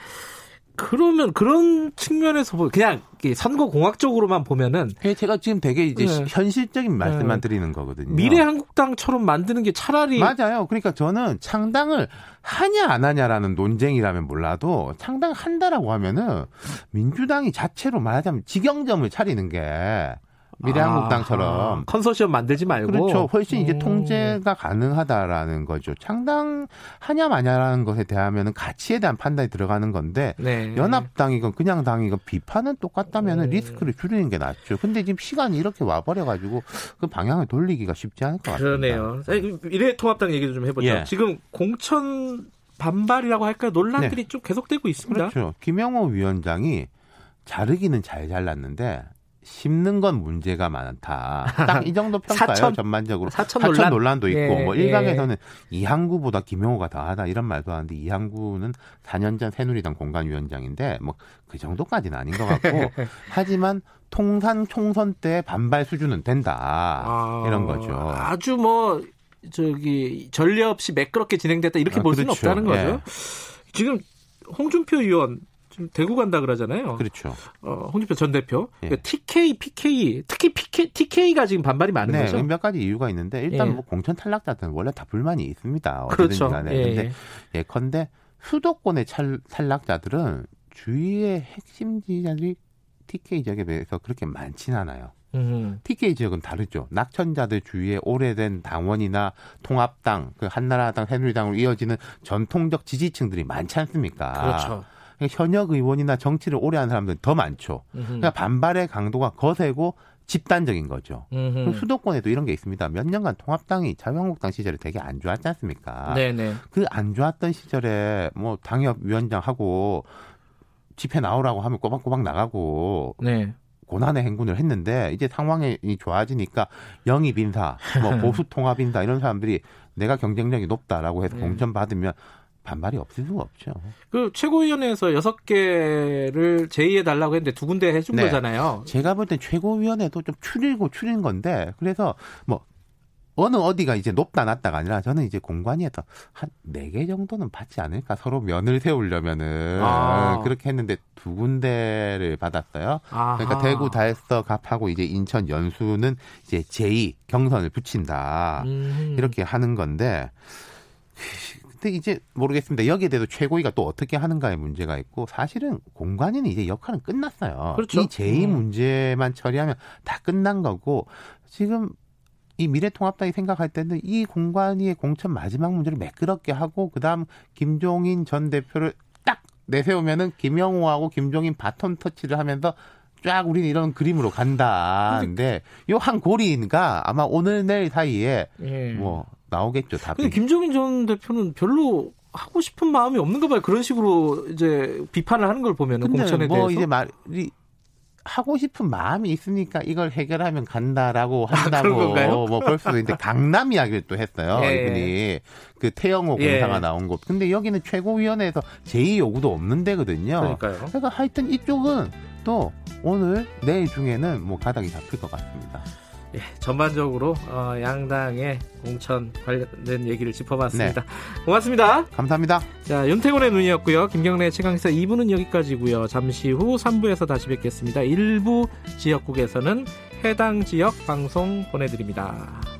그러면 그런 측면에서 보 그냥 선거 공학적으로만 보면은 예, 제가 지금 되게 이제 네. 현실적인 말씀만 네. 드리는 거거든요. 미래 한국당처럼 만드는 게 차라리 맞아요. 그러니까 저는 창당을 하냐 안 하냐라는 논쟁이라면 몰라도 창당 한다라고 하면은 민주당이 자체로 말하자면 직영점을 차리는 게 미래한국당처럼 아, 컨소시엄 만들지 말고 그렇죠. 훨씬 이제 음. 통제가 가능하다라는 거죠. 창당하냐 마냐라는 것에 대하면은 가치에 대한 판단이 들어가는 건데 네. 연합당이건 그냥 당이건 비판은 똑같다면은 음. 리스크를 줄이는 게 낫죠. 근데 지금 시간이 이렇게 와버려 가지고 그 방향을 돌리기가 쉽지 않을 것 같아요. 그러네요. 미래통합당 얘기도 좀 해보죠. 예. 지금 공천 반발이라고 할까요? 논란들이 네. 좀 계속되고 있습니다. 그렇죠. 김영호 위원장이 자르기는 잘 잘랐는데 심는 건 문제가 많다. 딱 이 정도 평가요. 사천, 전반적으로. 사천, 사천 논란? 도 있고 예, 뭐 일각에서는 예. 이항구보다 김용호가 더하다 이런 말도 하는데 이항구는 4년 전 새누리당 공관위원장인데 뭐 그 정도까지는 아닌 것 같고 하지만 통산 총선 때 반발 수준은 된다 아, 이런 거죠. 아주 뭐 저기 전례 없이 매끄럽게 진행됐다 이렇게 아, 볼 그렇죠. 수는 없다는 거죠. 예. 지금 홍준표 의원 지금 대구 간다 그러잖아요. 그렇죠. 어, 홍준표 전 대표. 예. 그러니까 TK, PK, 특히 PK, TK가 지금 반발이 많은 네, 거죠. 몇 가지 이유가 있는데 일단 예. 뭐 공천 탈락자들은 원래 다 불만이 있습니다. 그렇죠. 간에. 예. 근데 예컨대 수도권의 탈락자들은 주위의 핵심 지자들이 TK 지역에 비해서 그렇게 많진 않아요. 음. TK 지역은 다르죠. 낙천자들 주위에 오래된 당원이나 통합당, 그 한나라당, 새누리당으로 이어지는 전통적 지지층들이 많지 않습니까? 그렇죠. 현역 의원이나 정치를 오래 한 사람들은 더 많죠. 그러니까 반발의 강도가 거세고 집단적인 거죠. 수도권에도 이런 게 있습니다. 몇 년간 통합당이 자유한국당 시절에 되게 안 좋았지 않습니까? 그 안 좋았던 시절에 뭐 당협위원장하고 집회 나오라고 하면 꼬박꼬박 나가고 네. 고난의 행군을 했는데 이제 상황이 좋아지니까 영입 인사, 뭐 보수 통합 인사 이런 사람들이 내가 경쟁력이 높다라고 해서 네. 공천 받으면 반발이 없을 수가 없죠. 그 최고위원회에서 여섯 개를 제의해 달라고 했는데 두 군데 해준 네. 거잖아요. 제가 볼 땐 최고위원회도 좀 추리고 추린 건데 그래서 뭐 어느 어디가 이제 높다 낮다가 아니라 저는 이제 공관위에서 한 네 개 정도는 받지 않을까 서로 면을 세우려면은 아. 그렇게 했는데 두 군데를 받았어요. 아하. 그러니까 대구 달서 갑하고 이제 인천 연수는 이제 제2 경선을 붙인다 음. 이렇게 하는 건데 근데 이제 모르겠습니다. 여기에 대해서 최고위가 또 어떻게 하는가의 문제가 있고 사실은 공관위는 이제 역할은 끝났어요. 그렇죠. 이 제2 음. 문제만 처리하면 다 끝난 거고 지금 이 미래통합당이 생각할 때는 이 공관위의 공천 마지막 문제를 매끄럽게 하고 그다음 김종인 전 대표를 딱 내세우면은 김영호하고 김종인 바톤 터치를 하면서 쫙 우리는 이런 그림으로 간다 근데 요 한 고리가 아마 오늘 내일 사이에 예. 뭐 나오겠죠. 답이. 김종인 전 대표는 별로 하고 싶은 마음이 없는가 봐요. 그런 식으로 이제 비판을 하는 걸 보면은 공천에 뭐 대해서. 이제 말이 하고 싶은 마음이 있으니까 이걸 해결하면 간다라고 아, 한다고 아, 뭐볼 수도 있는데 강남 이야기를 또 했어요. 예. 이분이 그 태영호 예. 공사가 예. 나온 곳. 근데 여기는 최고위원회에서 제의 요구도 없는 데거든요. 그러니까요. 그러니까 하여튼 이쪽은 또 오늘 내일 중에는 뭐 가닥이 잡힐 것 같습니다. 예, 전반적으로 어, 양당의 공천 관련된 얘기를 짚어봤습니다. 네. 고맙습니다. 감사합니다. 자, 윤태곤의 눈이었고요. 김경래 최강기사 2부는 여기까지고요. 잠시 후 3부에서 다시 뵙겠습니다. 일부 지역국에서는 해당 지역 방송 보내드립니다.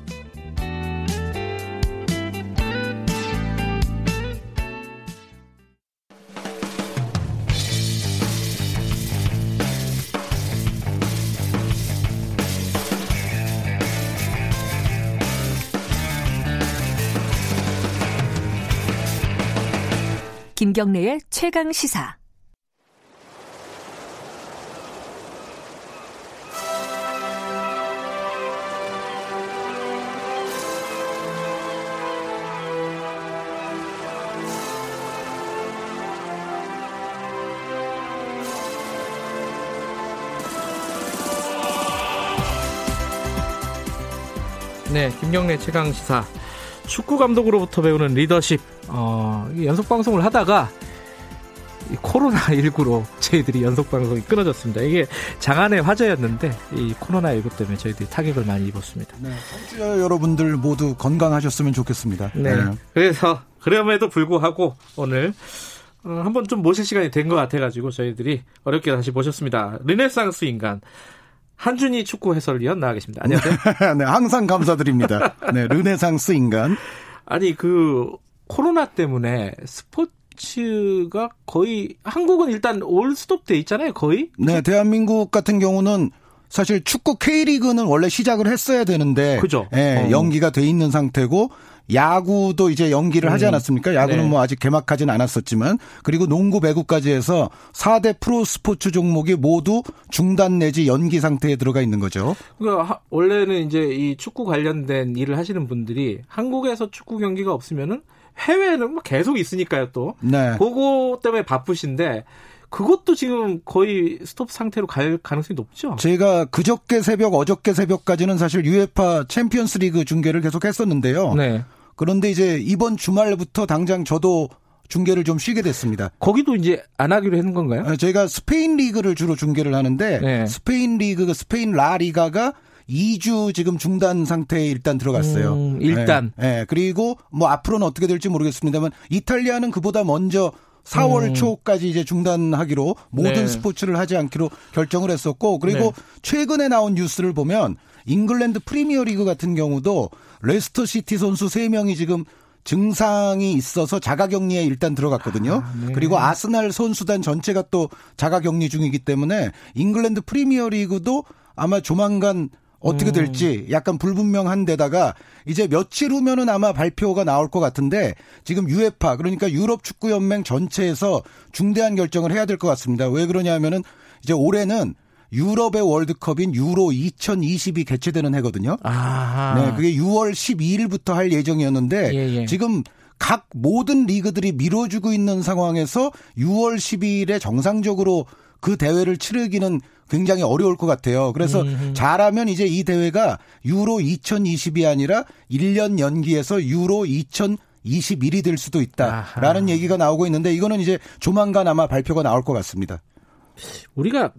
김경래의 최강 시사. 네, 김경래 최강 시사. 축구 감독으로부터 배우는 리더십 어, 연속 방송을 하다가 코로나 19로 저희들이 연속 방송이 끊어졌습니다. 이게 장안의 화제였는데 이 코로나 19 때문에 저희들이 타격을 많이 입었습니다. 네, 청취자 여러분들 모두 건강하셨으면 좋겠습니다. 네. 네. 그래서 그럼에도 불구하고 오늘 어, 한번 좀 모실 시간이 된 것 같아가지고 저희들이 어렵게 다시 모셨습니다. 르네상스 인간 한준희 축구 해설위원 나와 계십니다. 안녕하세요. 네, 항상 감사드립니다. 네, 르네상스 인간. 아니 그 코로나 때문에 스포츠 가 거의 한국은 일단 올 스톱 돼 있잖아요, 거의. 네, 대한민국 같은 경우는 사실 축구 K리그는 원래 시작을 했어야 되는데 그죠. 예, 어. 연기가 돼 있는 상태고 야구도 이제 연기를 음. 하지 않았습니까? 야구는 네. 뭐 아직 개막하진 않았었지만 그리고 농구 배구까지 해서 4대 프로 스포츠 종목이 모두 중단 내지 연기 상태에 들어가 있는 거죠. 그러니까 원래는 이제 이 축구 관련된 일을 하시는 분들이 한국에서 축구 경기가 없으면은 해외는 뭐 계속 있으니까요 또. 네. 그거 때문에 바쁘신데 그것도 지금 거의 스톱 상태로 갈 가능성이 높죠. 제가 그저께 새벽, 어저께 새벽까지는 사실 UEFA 챔피언스 리그 중계를 계속 했었는데요. 네. 그런데 이제 이번 주말부터 당장 저도 중계를 좀 쉬게 됐습니다. 거기도 이제 안 하기로 했는 건가요? 아, 저희가 스페인 리그를 주로 중계를 하는데 네. 스페인 리그, 스페인 라리가가 2주 지금 중단 상태에 일단 들어갔어요. 음, 일단. 네, 네. 그리고 뭐 앞으로는 어떻게 될지 모르겠습니다만 이탈리아는 그보다 먼저 4월 음. 초까지 이제 중단하기로 모든 네. 스포츠를 하지 않기로 결정을 했었고 그리고 네. 최근에 나온 뉴스를 보면 잉글랜드 프리미어 리그 같은 경우도 레스터 시티 선수 3명이 지금 증상이 있어서 자가격리에 일단 들어갔거든요. 아, 네. 그리고 아스날 선수단 전체가 또 자가격리 중이기 때문에 잉글랜드 프리미어 리그도 아마 조만간 어떻게 음. 될지 약간 불분명한 데다가 이제 며칠 후면은 아마 발표가 나올 것 같은데 지금 유에파 그러니까 유럽 축구 연맹 전체에서 중대한 결정을 해야 될 것 같습니다. 왜 그러냐면은 이제 올해는 유럽의 월드컵인 유로 2020이 개최되는 해거든요. 아하. 네, 그게 6월 12일부터 할 예정이었는데 예, 예. 지금 각 모든 리그들이 미뤄주고 있는 상황에서 6월 12일에 정상적으로 그 대회를 치르기는 굉장히 어려울 것 같아요. 그래서 음흠. 잘하면 이제 이 대회가 유로 2020이 아니라 1년 연기해서 유로 2021이 될 수도 있다라는 아하. 얘기가 나오고 있는데 이거는 이제 조만간 아마 발표가 나올 것 같습니다. 우리가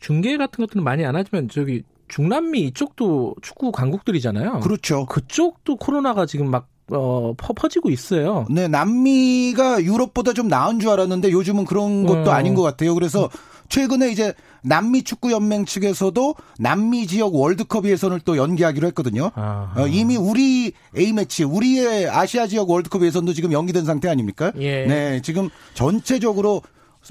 중계 같은 것들은 많이 안 하지만 저기 중남미 이쪽도 축구 강국들이잖아요. 그렇죠. 그쪽도 코로나가 지금 막 어, 퍼지고 있어요. 네, 남미가 유럽보다 좀 나은 줄 알았는데 요즘은 그런 것도 음. 아닌 것 같아요. 그래서 최근에 이제 남미 축구 연맹 측에서도 남미 지역 월드컵 예선을 또 연기하기로 했거든요. 어, 이미 우리 A 매치, 우리의 아시아 지역 월드컵 예선도 지금 연기된 상태 아닙니까? 예. 네, 지금 전체적으로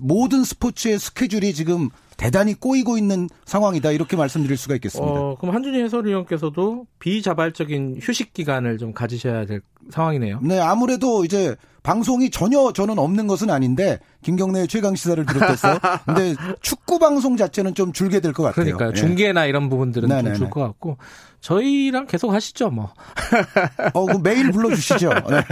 모든 스포츠의 스케줄이 지금 대단히 꼬이고 있는 상황이다 이렇게 말씀드릴 수가 있겠습니다. 어, 그럼 한준희 해설위원께서도 비자발적인 휴식 기간을 좀 가지셔야 될 상황이네요. 네, 아무래도 이제 방송이 전혀 저는 없는 것은 아닌데 김경래 최강 시사를 비롯해서 근데 축구 방송 자체는 좀 줄게 될 것 같아요. 그러니까 예. 중계나 이런 부분들은 좀 줄 것 같고 저희랑 계속 하시죠, 뭐. 어, 그 메일 불러주시죠. 네.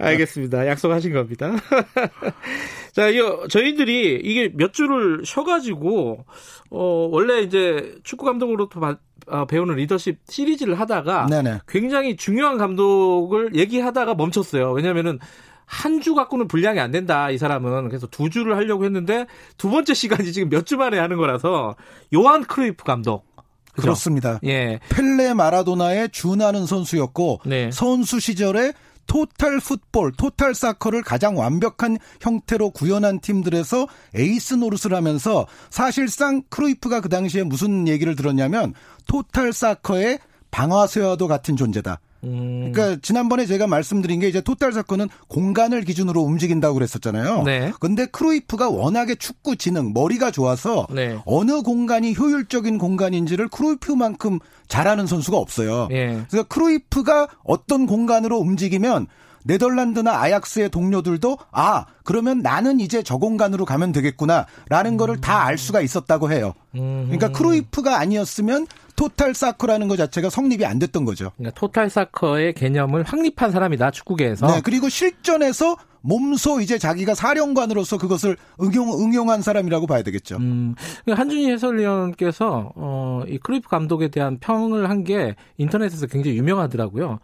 알겠습니다. 약속하신 겁니다. 자, 이거 저희들이 이게 몇 주를 쉬어가지고 어 원래 이제 축구 감독으로부터 어, 배우는 리더십 시리즈를 하다가 네네. 굉장히 중요한 감독을 얘기하다가 멈췄어요. 왜냐면은 한주 갖고는 분량이 안 된다, 이 사람은. 그래서 두 주를 하려고 했는데 두 번째 시간이 지금 몇 주 만에 하는 거라서 요한 크루이프 감독. 그죠? 그렇습니다 예. 펠레 마라도나에 준하는 선수였고 네. 선수 시절에 토탈 풋볼, 토탈 사커를 가장 완벽한 형태로 구현한 팀들에서 에이스 노릇을 하면서 사실상 크루이프가 그 당시에 무슨 얘기를 들었냐면 total soccer의 방아쇠와도 같은 존재다. 음. 그러니까 지난번에 제가 말씀드린 게 이제 total soccer는 공간을 기준으로 움직인다고 그랬었잖아요. 네. 근데 크루이프가 워낙에 축구 지능, 머리가 좋아서 네. 어느 공간이 효율적인 공간인지를 크루이프만큼 잘 아는 선수가 없어요. 네. 그래서 크루이프가 어떤 공간으로 움직이면 네덜란드나 아약스의 동료들도 아 그러면 나는 이제 저 공간으로 가면 되겠구나라는 음. 거를 다 알 수가 있었다고 해요. 그러니까 크루이프가 아니었으면 토탈 사커라는 것 자체가 성립이 안 됐던 거죠. 그러니까 토탈 사커의 개념을 확립한 사람이다 축구계에서. 네, 그리고 실전에서 몸소 이제 자기가 사령관으로서 그것을 응용 응용한 사람이라고 봐야 되겠죠. 음, 그러니까 한준희 해설위원께서 어, 이 크루이프 감독에 대한 평을 한 게 인터넷에서 굉장히 유명하더라고요.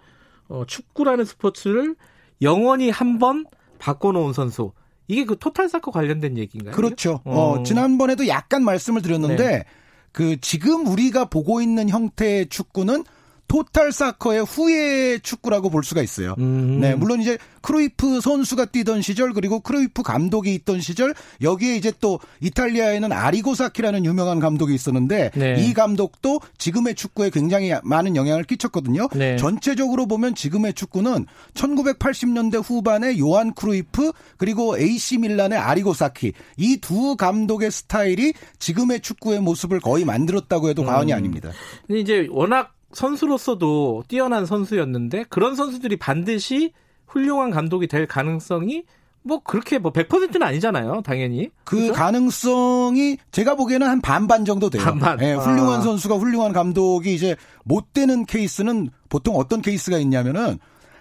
어, 축구라는 스포츠를 영원히 한 번 바꿔놓은 선수. 이게 그 total soccer 관련된 얘기인가요? 그렇죠. 어, 어 지난번에도 약간 말씀을 드렸는데 네. 그 지금 우리가 보고 있는 형태의 축구는 total soccer의 후예 축구라고 볼 수가 있어요. 음. 네, 물론 이제 크루이프 선수가 뛰던 시절 그리고 크루이프 감독이 있던 시절 여기에 이제 또 이탈리아에는 아리고 사키라는 유명한 감독이 있었는데 네. 이 감독도 지금의 축구에 굉장히 많은 영향을 끼쳤거든요. 네. 전체적으로 보면 지금의 축구는 1980년대 후반에 요한 크루이프 그리고 AC 밀란의 아리고사키 이 두 감독의 스타일이 지금의 축구의 모습을 거의 만들었다고 해도 과언이 음. 아닙니다. 근데 이제 워낙 선수로서도 뛰어난 선수였는데 그런 선수들이 반드시 훌륭한 감독이 될 가능성이 뭐 그렇게 뭐 100%는 아니잖아요, 당연히. 그 그렇죠? 가능성이 제가 보기에는 한 반반 정도 돼요. 반반. 네, 훌륭한 아. 선수가 훌륭한 감독이 이제 못 되는 케이스는 보통 어떤 케이스가 있냐면은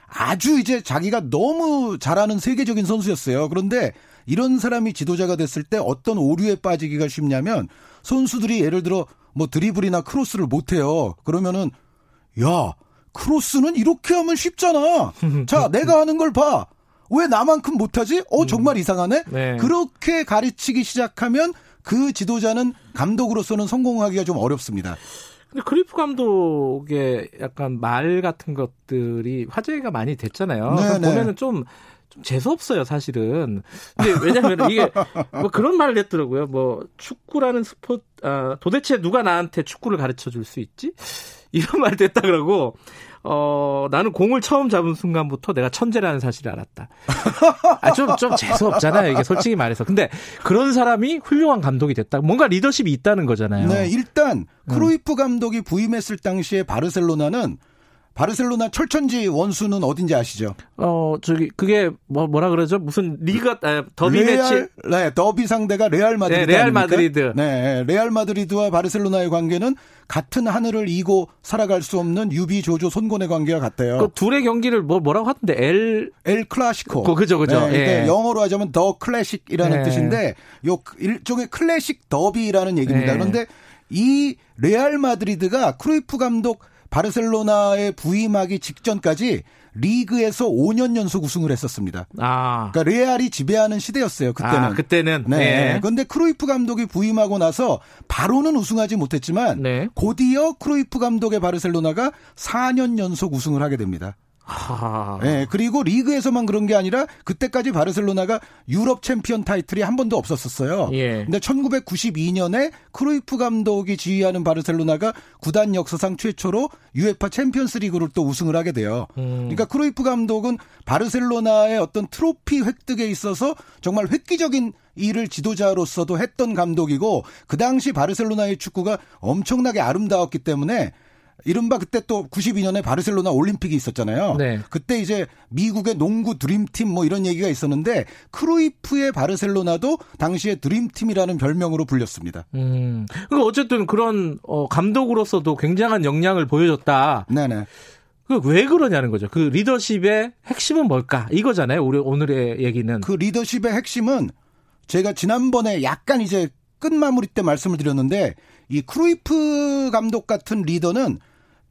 아주 이제 자기가 너무 잘하는 세계적인 선수였어요. 그런데 이런 사람이 지도자가 됐을 때 어떤 오류에 빠지기가 쉽냐면 선수들이 예를 들어 뭐 드리블이나 크로스를 못 해요. 그러면은 야, 크로스는 이렇게 하면 쉽잖아. 자, 내가 하는 걸 봐. 왜 나만큼 못하지? 어, 정말 음. 이상하네? 네. 그렇게 가르치기 시작하면 그 지도자는 감독으로서는 성공하기가 좀 어렵습니다. 근데 크리프 감독의 약간 말 같은 것들이 화제가 많이 됐잖아요. 네, 네. 보면은 좀, 좀 재수 없어요, 사실은. 근데 왜냐면 이게 뭐 그런 말을 했더라고요. 뭐 축구라는 스포츠, 아, 도대체 누가 나한테 축구를 가르쳐 줄 수 있지? 이런 말도 했다 그러고 어, 나는 공을 처음 잡은 순간부터 내가 천재라는 사실을 알았다. 아, 좀, 좀 재수없잖아요. 이게 솔직히 말해서. 근데 그런 사람이 훌륭한 감독이 됐다. 뭔가 리더십이 있다는 거잖아요. 네, 일단, 크루이프 감독이 부임했을 당시에 바르셀로나는 바르셀로나 철천지 원수는 어딘지 아시죠? 어, 저기 그게 뭐 뭐라 그러죠? 무슨 리가 아, 더비 레알, 매치? 네, 더비 상대가 레알 마드리드. 네, 레알 마드리드. 네, 레알 마드리드와 바르셀로나의 관계는 같은 하늘을 이고 살아갈 수 없는 유비 조조 손권의 관계와 같아요. 그 둘의 경기를 뭐 뭐라고 하던데 엘 엘 클라시코. 그, 그죠, 그죠. 네, 그러니까 예. 영어로 하자면 the classic이라는 네. 뜻인데 요 일종의 클래식 더비라는 얘기입니다. 네. 그런데 이 레알 마드리드가 크루이프 감독 바르셀로나에 부임하기 직전까지 리그에서 5년 연속 우승을 했었습니다. 아. 그러니까 레알이 지배하는 시대였어요. 그때는. 아, 그때는. 네. 네. 그런데 크루이프 감독이 부임하고 나서 바로는 우승하지 못했지만 네. 곧이어 크루이프 감독의 바르셀로나가 4년 연속 우승을 하게 됩니다. 하... 네, 그리고 리그에서만 그런 게 아니라 그때까지 바르셀로나가 유럽 챔피언 타이틀이 한 번도 없었었어요. 예. 근데 1992년에 크루이프 감독이 지휘하는 바르셀로나가 구단 역사상 최초로 UEFA 챔피언스 리그를 또 우승을 하게 돼요. 음. 그러니까 크루이프 감독은 바르셀로나의 어떤 트로피 획득에 있어서 정말 획기적인 일을 지도자로서도 했던 감독이고 그 당시 바르셀로나의 축구가 엄청나게 아름다웠기 때문에 이른바 그때 또 92년에 바르셀로나 올림픽이 있었잖아요. 네. 그때 이제 미국의 농구 드림팀 뭐 이런 얘기가 있었는데 크루이프의 바르셀로나도 당시에 드림팀이라는 별명으로 불렸습니다. 음. 그 어쨌든 그런 어, 감독으로서도 굉장한 역량을 보여줬다. 네네. 그 왜 그러냐는 거죠. 그 리더십의 핵심은 뭘까? 이거잖아요. 우리 오늘의 얘기는. 그 리더십의 핵심은 제가 지난번에 약간 이제 끝 마무리 때 말씀을 드렸는데 이 크루이프 감독 같은 리더는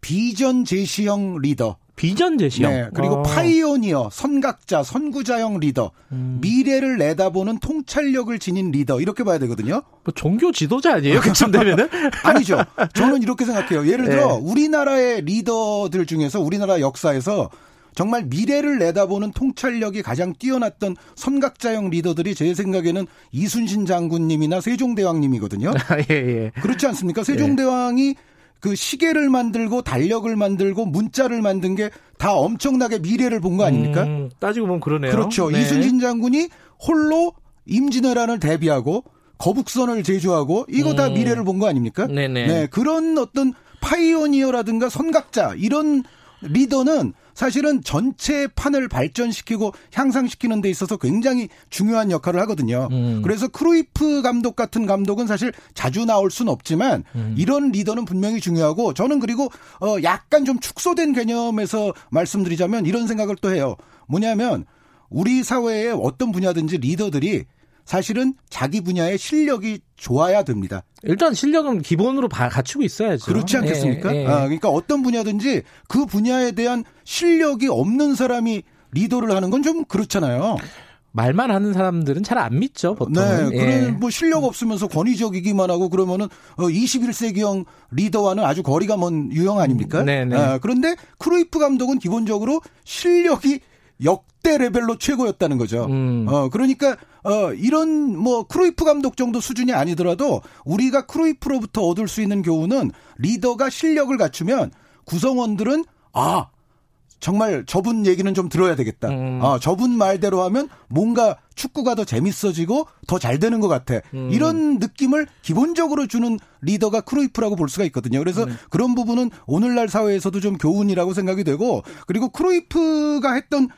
비전 제시형 리더. 비전 제시형. 네. 그리고 어. pioneer, 선각자, 선구자형 리더. 음. 미래를 내다보는 통찰력을 지닌 리더. 이렇게 봐야 되거든요. 뭐 종교 지도자 아니에요? 그쯤 되면은? 아니죠. 저는 이렇게 생각해요. 예를 들어 네. 우리나라의 리더들 중에서 우리나라 역사에서 정말 미래를 내다보는 통찰력이 가장 뛰어났던 선각자형 리더들이 제 생각에는 이순신 장군님이나 세종대왕님이거든요. 예, 예. 그렇지 않습니까? 세종대왕이 그 시계를 만들고 달력을 만들고 문자를 만든 게 다 엄청나게 미래를 본 거 아닙니까? 음, 따지고 보면 그러네요. 그렇죠. 네. 이순신 장군이 홀로 임진왜란을 대비하고 거북선을 제조하고 이거 다 음. 미래를 본 거 아닙니까? 네네. 네. 그런 어떤 파이오니어라든가 선각자 이런 리더는 사실은 전체 판을 발전시키고 향상시키는 데 있어서 굉장히 중요한 역할을 하거든요. 음. 그래서 크루이프 감독 같은 감독은 사실 자주 나올 수는 없지만 음. 이런 리더는 분명히 중요하고 저는 그리고 어 약간 좀 축소된 개념에서 말씀드리자면 이런 생각을 또 해요. 뭐냐면 우리 사회의 어떤 분야든지 리더들이 사실은 자기 분야의 실력이 좋아야 됩니다. 일단 실력은 기본으로 갖추고 있어야죠. 그렇지 않겠습니까? 예, 예. 아, 그러니까 어떤 분야든지 그 분야에 대한 실력이 없는 사람이 리더를 하는 건 좀 그렇잖아요. 말만 하는 사람들은 잘 안 믿죠, 보통. 네, 예. 그런 뭐 실력 없으면서 권위적이기만 하고 그러면은 21세기형 어, 리더와는 아주 거리가 먼 유형 아닙니까? 네, 네. 아, 그런데 크루이프 감독은 기본적으로 실력이 역대 레벨로 최고였다는 거죠. 음. 어, 그러니까, 어, 이런 뭐 크루이프 감독 정도 수준이 아니더라도 우리가 크루이프로부터 얻을 수 있는 교훈은 리더가 실력을 갖추면 구성원들은 아, 정말 저분 얘기는 좀 들어야 되겠다. 음. 아, 저분 말대로 하면 뭔가 축구가 더 재밌어지고 더 잘 되는 것 같아. 음. 이런 느낌을 기본적으로 주는 리더가 크루이프라고 볼 수가 있거든요. 그래서 네. 그런 부분은 오늘날 사회에서도 좀 교훈이라고 생각이 되고 그리고 크루이프가 했던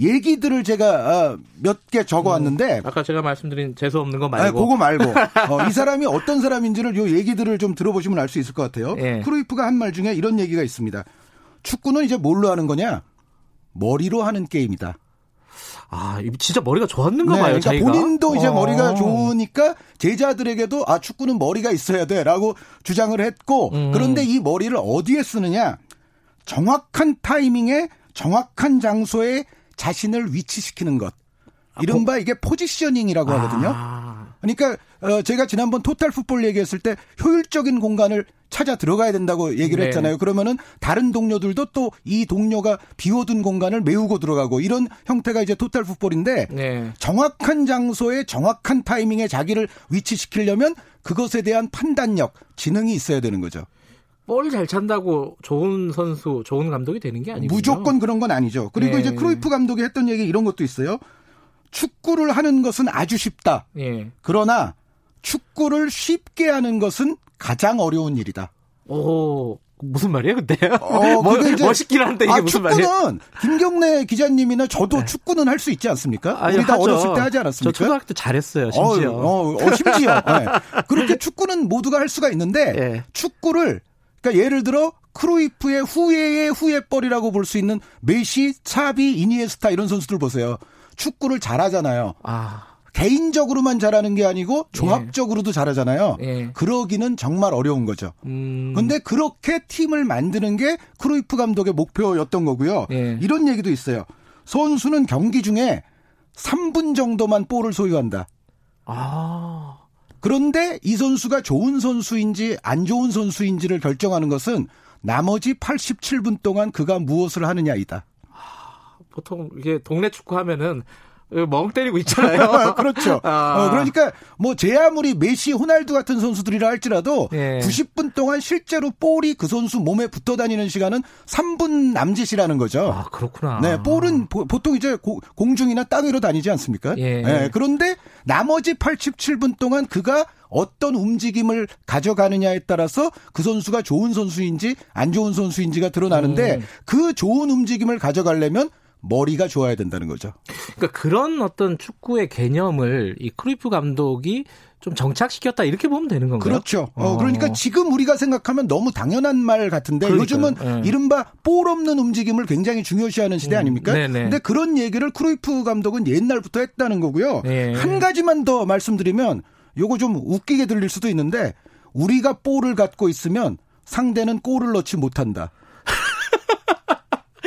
얘기들을 제가 아, 몇개 적어왔는데 음, 아까 제가 말씀드린 재수 없는 거 말고 아니, 그거 말고 어, 이 사람이 어떤 사람인지를 요 얘기들을 좀 들어보시면 알 수 있을 것 같아요. 예. 크루이프가 한 말 중에 이런 얘기가 있습니다. 축구는 이제 뭘로 하는 거냐? 머리로 하는 게임이다. 아, 진짜 머리가 좋았는가 네, 봐요. 그러니까 자기가? 본인도 이제 어. 머리가 좋으니까 제자들에게도 아 축구는 머리가 있어야 돼라고 주장을 했고 음. 그런데 이 머리를 어디에 쓰느냐? 정확한 타이밍에 정확한 장소에 자신을 위치시키는 것. 아, 이른바 이게 포지셔닝이라고 하거든요. 아. 그러니까 어 제가 지난번 토탈 풋볼 얘기했을 때 효율적인 공간을 찾아 들어가야 된다고 얘기를 네. 했잖아요. 그러면은 다른 동료들도 또 이 동료가 비워둔 공간을 메우고 들어가고 이런 형태가 이제 토탈 풋볼인데 네. 정확한 장소에 정확한 타이밍에 자기를 위치시키려면 그것에 대한 판단력, 지능이 있어야 되는 거죠. 볼 잘 찬다고 좋은 선수, 좋은 감독이 되는 게 아니고 무조건 그런 건 아니죠. 그리고 네. 이제 크로이프 감독이 했던 얘기 이런 것도 있어요. 축구를 하는 것은 아주 쉽다. 예. 그러나 축구를 쉽게 하는 것은 가장 어려운 일이다. 오, 무슨 말이에요, 근데? 어, 뭐, 멋있긴 한데 이게 아, 무슨 말이에요? 축구는 김경래 기자님이나 저도 네. 축구는 할 수 있지 않습니까? 아니, 우리 다 하죠. 어렸을 때 하지 않았습니까? 저 초등학교 때 잘했어요, 심지어. 어, 어, 어 심지어. 네. 그렇게 축구는 모두가 할 수가 있는데 네. 축구를 그러니까 예를 들어 크루이프의 후예의 후예뻘이라고 볼 수 있는 메시, 차비, 이니에스타 이런 선수들 보세요. 축구를 잘하잖아요. 아. 개인적으로만 잘하는 게 아니고 종합적으로도 예. 잘하잖아요. 예. 그러기는 정말 어려운 거죠. 음. 근데 그렇게 팀을 만드는 게 크루이프 감독의 목표였던 거고요. 예. 이런 얘기도 있어요. 선수는 경기 중에 3분 정도만 볼을 소유한다. 아. 그런데 이 선수가 좋은 선수인지 안 좋은 선수인지를 결정하는 것은 나머지 87분 동안 그가 무엇을 하느냐이다. 보통 이게 동네 축구 하면은 멍 때리고 있잖아요. 그렇죠. 아. 어, 그러니까 뭐 제 아무리 메시, 호날두 같은 선수들이라 할지라도 예. 90분 동안 실제로 볼이 그 선수 몸에 붙어 다니는 시간은 3분 남짓이라는 거죠. 아, 그렇구나. 네, 볼은 보, 통 이제 고, 공중이나 땅 위로 다니지 않습니까? 예. 네, 그런데 나머지 87분 동안 그가 어떤 움직임을 가져가느냐에 따라서 그 선수가 좋은 선수인지 안 좋은 선수인지가 드러나는데 음. 그 좋은 움직임을 가져가려면 머리가 좋아야 된다는 거죠. 그러니까 그런 어떤 축구의 개념을 이 크루이프 감독이 좀 정착시켰다 이렇게 보면 되는 건가요? 그렇죠. 어, 그러니까 지금 우리가 생각하면 너무 당연한 말 같은데 그러니까요. 요즘은 네. 이른바 볼 없는 움직임을 굉장히 중요시하는 시대 음, 아닙니까? 음, 근데 그런 얘기를 크루이프 감독은 옛날부터 했다는 거고요. 네. 한 가지만 더 말씀드리면 요거 좀 웃기게 들릴 수도 있는데 우리가 볼을 갖고 있으면 상대는 골을 넣지 못한다.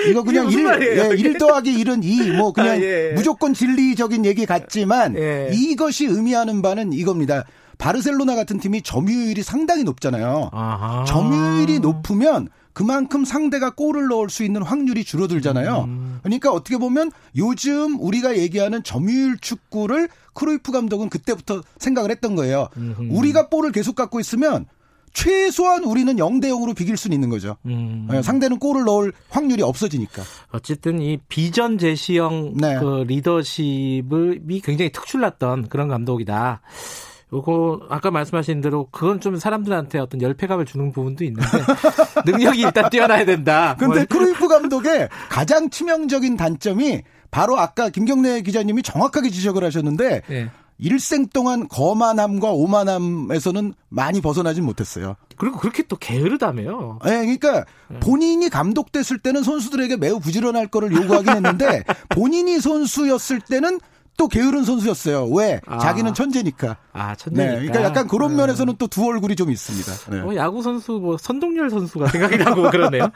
이거 그냥 1, 예, 1 더하기 1은 2, 뭐 그냥 아, 예. 무조건 진리적인 얘기 같지만 예. 이것이 의미하는 바는 이겁니다. 바르셀로나 같은 팀이 점유율이 상당히 높잖아요. 아하. 점유율이 높으면 그만큼 상대가 골을 넣을 수 있는 확률이 줄어들잖아요. 음. 그러니까 어떻게 보면 요즘 우리가 얘기하는 점유율 축구를 크루이프 감독은 그때부터 생각을 했던 거예요. 음흠. 우리가 볼을 계속 갖고 있으면 최소한 우리는 0대 0으로 비길 수는 있는 거죠. 음. 네, 상대는 골을 넣을 확률이 없어지니까. 어쨌든 이 비전 제시형 네. 그 리더십이 굉장히 특출났던 그런 감독이다. 요거 아까 말씀하신 대로 그건 좀 사람들한테 어떤 열패감을 주는 부분도 있는데 능력이 일단 뛰어나야 된다. 근데 뭐. 크루이프 감독의 가장 치명적인 단점이 바로 아까 김경래 기자님이 정확하게 지적을 하셨는데 네. 일생 동안 거만함과 오만함에서는 많이 벗어나진 못했어요. 그리고 그렇게 또 게으르다며요. 네, 그러니까 네. 본인이 감독됐을 때는 선수들에게 매우 부지런할 거를 요구하긴 했는데 본인이 선수였을 때는 또 게으른 선수였어요. 왜? 아. 자기는 천재니까. 아, 천재니까. 네, 그러니까 약간 그런 네. 면에서는 또두 얼굴이 좀 있습니다. 네. 어, 야구 선수 뭐 선동열 선수가 생각이 나고 그러네요.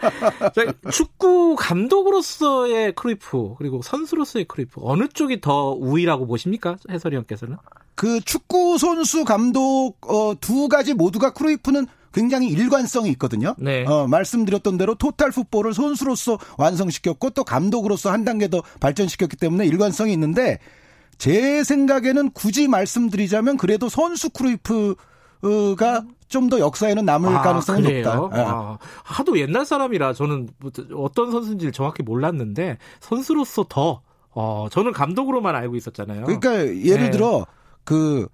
축구 감독으로서의 크루이프 그리고 선수로서의 크루이프 어느 쪽이 더 우위라고 보십니까? 해설위원께서는? 그 축구 선수 감독 어, 두 가지 모두가 크루이프는 굉장히 일관성이 있거든요. 네. 어, 말씀드렸던 대로 total football을 선수로서 완성시켰고 또 감독으로서 한 단계 더 발전시켰기 때문에 일관성이 있는데 제 생각에는 굳이 말씀드리자면 그래도 선수 크루이프가 좀 더 역사에는 남을 아, 가능성이 그래요? 높다. 네. 아, 하도 옛날 사람이라 저는 어떤 선수인지를 정확히 몰랐는데 선수로서 더 어, 저는 감독으로만 알고 있었잖아요. 그러니까 예를 네. 들어 그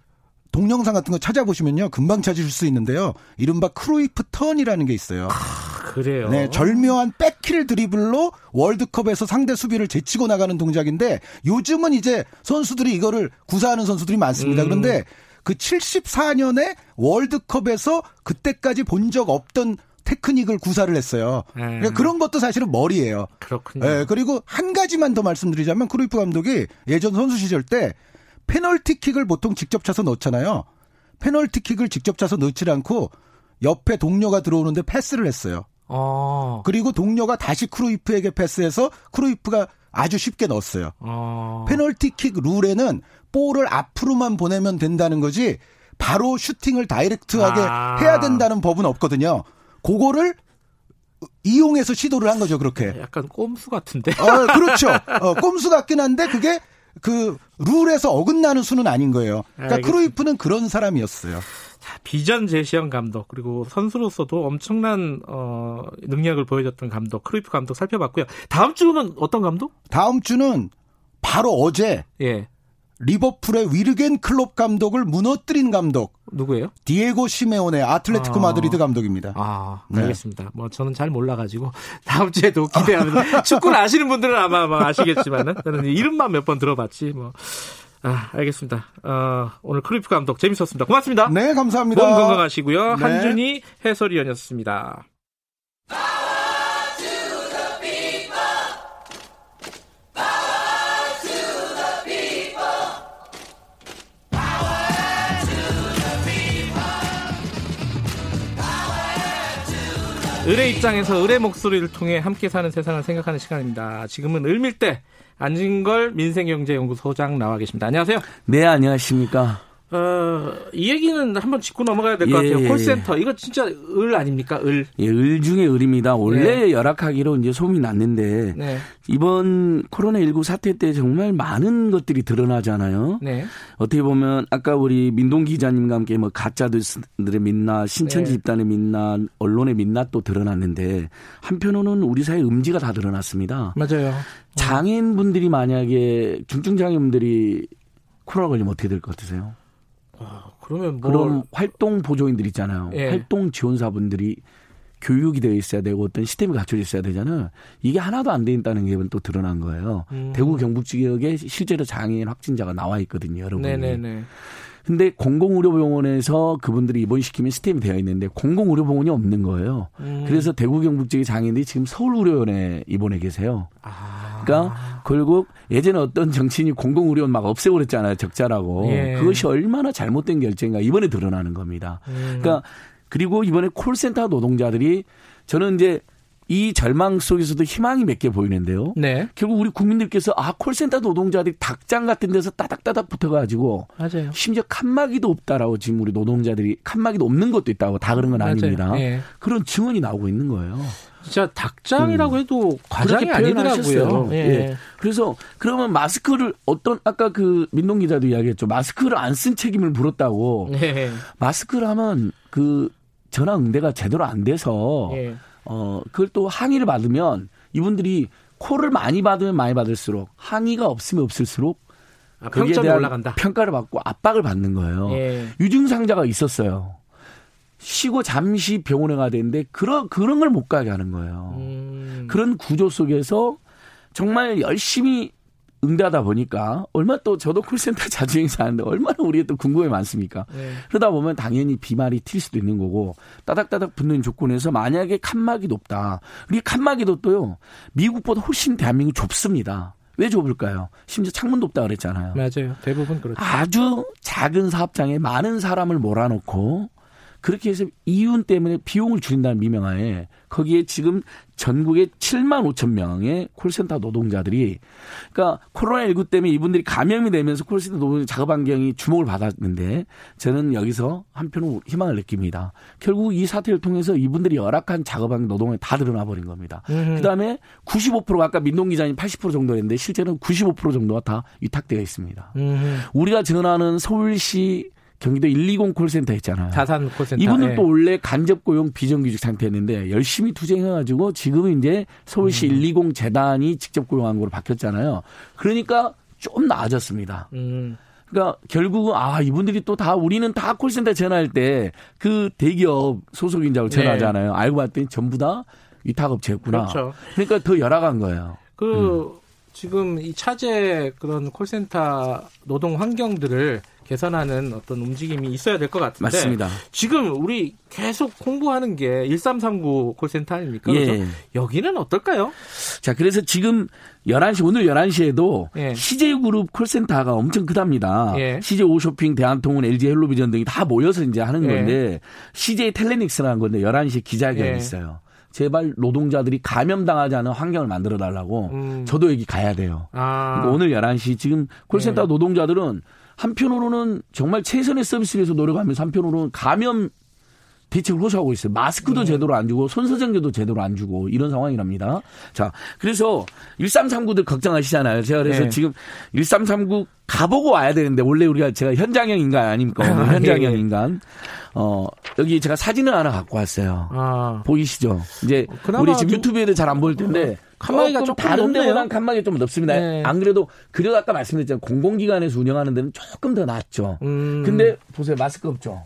동영상 같은 거 찾아보시면요 금방 찾으실 수 있는데요 이른바 크루이프 턴이라는 게 있어요. 아, 그래요. 네, 절묘한 백힐 드리블로 월드컵에서 상대 수비를 제치고 나가는 동작인데 요즘은 이제 선수들이 이거를 구사하는 선수들이 많습니다. 음. 그런데 그 74년에 월드컵에서 그때까지 본 적 없던 테크닉을 구사를 했어요. 음. 그러니까 그런 것도 사실은 머리예요. 그렇군요. 네, 그리고 한 가지만 더 말씀드리자면 크루이프 감독이 예전 선수 시절 때 페널티킥을 보통 직접 차서 넣잖아요. 페널티킥을 직접 차서 넣지 않고 옆에 동료가 들어오는데 패스를 했어요. 어. 그리고 동료가 다시 크루이프에게 패스해서 크루이프가 아주 쉽게 넣었어요. 어. 페널티킥 룰에는 볼을 앞으로만 보내면 된다는 거지 바로 슈팅을 다이렉트하게 아. 해야 된다는 법은 없거든요. 그거를 이용해서 시도를 한 거죠, 그렇게. 약간 꼼수 같은데. 어, 그렇죠. 어, 꼼수 같긴 한데 그게 그 룰에서 어긋나는 수는 아닌 거예요. 그러니까 알겠습니다. 크루이프는 그런 사람이었어요. 자, 비전 제시형 감독 그리고 선수로서도 엄청난 어, 능력을 보여줬던 감독 크루이프 감독 살펴봤고요. 다음 주는 어떤 감독? 다음 주는 바로 어제 예. 리버풀의 위르겐 클롭 감독을 무너뜨린 감독. 누구예요? 디에고 시메오네 아틀레티코 아. 마드리드 감독입니다. 아, 네. 알겠습니다. 네. 뭐 저는 잘 몰라가지고 다음 주에도 기대하면서 축구를 아시는 분들은 아마 뭐 아시겠지만은 저는 이름만 몇 번 들어봤지 뭐. 아, 알겠습니다. 어, 오늘 크루이프 감독 재밌었습니다. 고맙습니다. 네, 감사합니다. 몸 건강하시고요. 네. 한준희 해설위원이었습니다. 을의 입장에서 을의 목소리를 통해 함께 사는 세상을 생각하는 시간입니다. 지금은 을밀대 안진걸 민생경제연구소장 나와 계십니다. 안녕하세요. 네, 안녕하십니까. 어, 이 얘기는 한번 짚고 넘어가야 될 것 같아요. 예, 예, 콜센터. 이거 진짜 을 아닙니까? 을. 예, 을 중에 을입니다. 원래 네. 열악하기로 이제 소문이 났는데 네. 이번 코로나 19 사태 때 정말 많은 것들이 드러나잖아요. 네. 어떻게 보면 아까 우리 민동 기자님과 함께 뭐 가짜들의 민낯, 신천지 네. 집단의 민낯, 언론의 민낯도 드러났는데 한편으로는 우리 사회 음지가 다 드러났습니다. 맞아요. 장애인분들이 만약에 중증 장애인분들이 코로나 걸리면 어떻게 될 것 같으세요? 아, 그러면 뭐 그럼 활동 보조인들 있잖아요. 예. 활동 지원사분들이 교육이 되어 있어야 되고 어떤 시스템이 갖춰져 있어야 되잖아요. 이게 하나도 안 돼 있다는 게 또 드러난 거예요. 음. 대구 경북 지역에 실제로 장애인 확진자가 나와 있거든요, 여러분. 네네네. 근데 공공의료병원에서 그분들이 입원시키면 시스템이 되어 있는데 공공의료병원이 없는 거예요. 음. 그래서 대구 경북 지역의 장애인들이 지금 서울의료원에 입원해 계세요. 아. 그러니까 결국 예전에 어떤 정치인이 공공의료원 막 없애고 그랬잖아요. 적자라고. 예. 그것이 얼마나 잘못된 결정인가 이번에 드러나는 겁니다. 음. 그러니까 그리고 이번에 콜센터 노동자들이 저는 이제 이 절망 속에서도 희망이 몇 개 보이는데요. 네. 결국 우리 국민들께서 아 콜센터 노동자들이 닭장 같은 데서 따닥따닥 붙어가지고 맞아요. 심지어 칸막이도 없다라고 지금 우리 노동자들이 칸막이도 없는 것도 있다고 다 그런 건 아닙니다. 네. 그런 증언이 나오고 있는 거예요. 진짜 닭장이라고 음. 해도 과장이 아니더라고요. 예. 예. 그래서 그러면 마스크를 어떤 아까 그 민동 기자도 이야기했죠. 마스크를 안 쓴 책임을 물었다고. 예. 마스크를 하면 그 전화 응대가 제대로 안 돼서 예. 어 그걸 또 항의를 받으면 이분들이 코를 많이 받으면 많이 받을수록 항의가 없으면 없을수록 아, 평점이 올라간다. 평가를 받고 압박을 받는 거예요. 예. 유증상자가 있었어요. 쉬고 잠시 병원에 가야 되는데 그런 그런 걸 못 가게 하는 거예요. 음. 그런 구조 속에서 정말 열심히 응대하다 보니까 얼마 또 저도 콜센터 자주 행사하는데 얼마나 우리가 또 궁금해 많습니까? 네. 그러다 보면 당연히 비말이 튈 수도 있는 거고 따닥따닥 붙는 조건에서 만약에 칸막이 높다. 우리 칸막이도 또요 미국보다 훨씬 대한민국 좁습니다. 왜 좁을까요? 심지어 창문도 없다 그랬잖아요. 맞아요. 대부분 그렇죠. 아주 작은 사업장에 많은 사람을 몰아놓고 그렇게 해서 이윤 때문에 비용을 줄인다는 미명하에 거기에 지금 전국에 7만 5천 명의 콜센터 노동자들이 그러니까 코로나19 때문에 이분들이 감염이 되면서 콜센터 노동 작업 환경이 주목을 받았는데 저는 여기서 한편으로 희망을 느낍니다. 결국 이 사태를 통해서 이분들이 열악한 작업 환경 노동에 다 드러나 버린 겁니다. 음. 그다음에 95%가 아까 민동 기자님 80% 정도였는데 실제는 95% 정도가 다 위탁되어 있습니다. 음. 우리가 전하는 서울시 경기도 120 콜센터 있잖아요. 다산 콜센터. 이분들도 네. 원래 간접 고용 비정규직 상태였는데 열심히 투쟁해가지고 지금은 이제 서울시 음. 120 재단이 직접 고용한 걸로 바뀌었잖아요. 그러니까 좀 나아졌습니다. 음. 그러니까 결국은 아 이분들이 또 다 우리는 다 콜센터 전화할 때 그 대기업 소속인자고 네. 전화하잖아요. 네. 알고 봤더니 전부 다 위탁업체였구나. 그렇죠. 그러니까 더 열악한 거예요. 그 음. 지금 이 차제 그런 콜센터 노동 환경들을 개선하는 어떤 움직임이 있어야 될 것 같은데 맞습니다. 지금 우리 계속 홍보하는 게 1339 콜센터 아닙니까? 예. 여기는 어떨까요? 자, 그래서 지금 11시 오늘 11시에도 예. CJ그룹 콜센터가 엄청 크답니다. 예. CJ 오쇼핑, 대한통운, LG 헬로비전 등이 다 모여서 이제 하는 예. 건데 CJ 텔레닉스라는 건데 11시에 기자회견이 예. 있어요. 제발 노동자들이 감염당하지 않은 환경을 만들어 달라고 음. 저도 여기 가야 돼요. 아. 그러니까 오늘 11시 지금 콜센터 예. 노동자들은 한편으로는 정말 최선의 서비스를 위해서 노력하면서 한편으로는 감염 대책을 호소하고 있어요. 마스크도 네. 제대로 안 주고 손소정제도 제대로 안 주고 이런 상황이랍니다. 자, 그래서 1339들 걱정하시잖아요. 제가 그래서 네. 지금 1339 가보고 와야 되는데 원래 우리가 제가 현장형 인간 아닙니까? 아, 현장형 네. 인간. 어, 여기 제가 사진을 하나 갖고 왔어요. 아. 보이시죠? 이제 우리 지금 유튜브에도 잘 안 보일 텐데 칸막이가 좀 다른 데보다는 칸막이 좀 넓습니다. 네. 안 그래도 그래도 아까 말씀드렸잖아요. 공공기관에서 운영하는 데는 조금 더 낫죠. 음. 근데 보세요 마스크 없죠.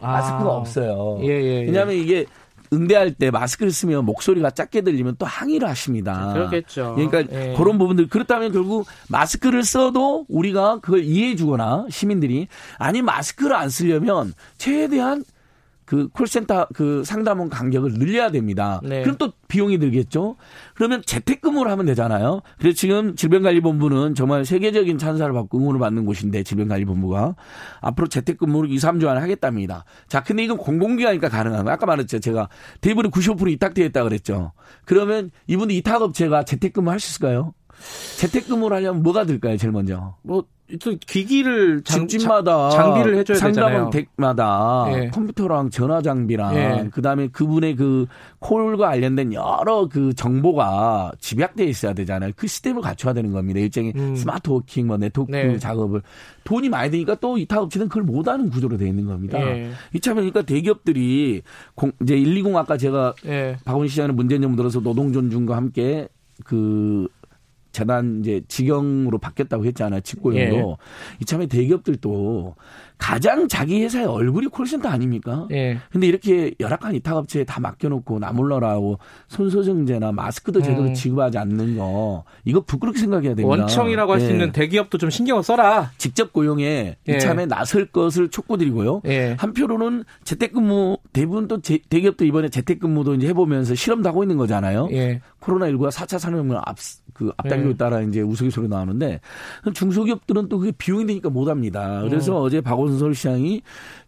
아. 마스크가 없어요. 예, 예, 예. 왜냐하면 이게 응대할 때 마스크를 쓰면 목소리가 작게 들리면 또 항의를 하십니다. 그렇겠죠. 그러니까 예. 그런 부분들 그렇다면 결국 마스크를 써도 우리가 그걸 이해해 주거나 시민들이 아니 마스크를 안 쓰려면 최대한 그 콜센터 그 상담원 간격을 늘려야 됩니다. 네. 그럼 또 비용이 들겠죠. 그러면 재택근무를 하면 되잖아요. 그래서 지금 질병관리본부는 정말 세계적인 찬사를 받고 응원을 받는 곳인데 질병관리본부가 앞으로 재택근무를 2, 3주 안에 하겠답니다. 자, 근데 이건 공공기관이니까 가능한 거예요. 아까 말했죠. 제가 대부분 95% 위탁되어 있다 그랬죠. 그러면 이분들 위탁업체가 재택근무 할 수 있을까요? 재택근무를 하려면 뭐가 들까요? 제일 먼저. 뭐 기기를 장, 집마다 장비를 해줘야 상담원 댁마다 예. 컴퓨터랑 전화 장비랑 예. 그다음에 그분의 그 콜과 관련된 여러 그 정보가 집약돼 있어야 되잖아요. 그 시스템을 갖춰야 되는 겁니다. 일종의 음. smart working 뭐 네트워크 네. 작업을 돈이 많이 드니까 또 이타 업체는 그걸 못하는 구조로 되어 있는 겁니다. 예. 이참이니까 대기업들이 공, 이제 120 아까 제가 예. 박원 시 장의 문재인 정부 들어서 노동 존중과 함께 그 재단 이제 직영으로 바뀌었다고 했잖아요. 직고용으로. 예. 이참에 대기업들도 가장 자기 회사의 얼굴이 콜센터 아닙니까? 예. 근데 이렇게 열악한 이탁업체에 다 맡겨놓고 나몰라라고 손소정제나 마스크도 제대로 음. 지급하지 않는 거 이거 부끄럽게 생각해야 됩니다. 원청이라고 할수 예. 있는 대기업도 좀 신경을 써라. 직접 고용에 예. 이참에 나설 것을 촉구드리고요. 예. 한편으로는 재택근무 대부분 또 제, 대기업도 이번에 재택근무도 이제 해보면서 실험도 하고 있는 거잖아요. 예. 코로나19가 4차 산업을 앞, 그 앞당기고 있다라 이제 우스갯소리 나오는데 중소기업들은 또 그게 비용이 되니까 못 합니다. 그래서 어. 어제 박원 박원순 서울시장이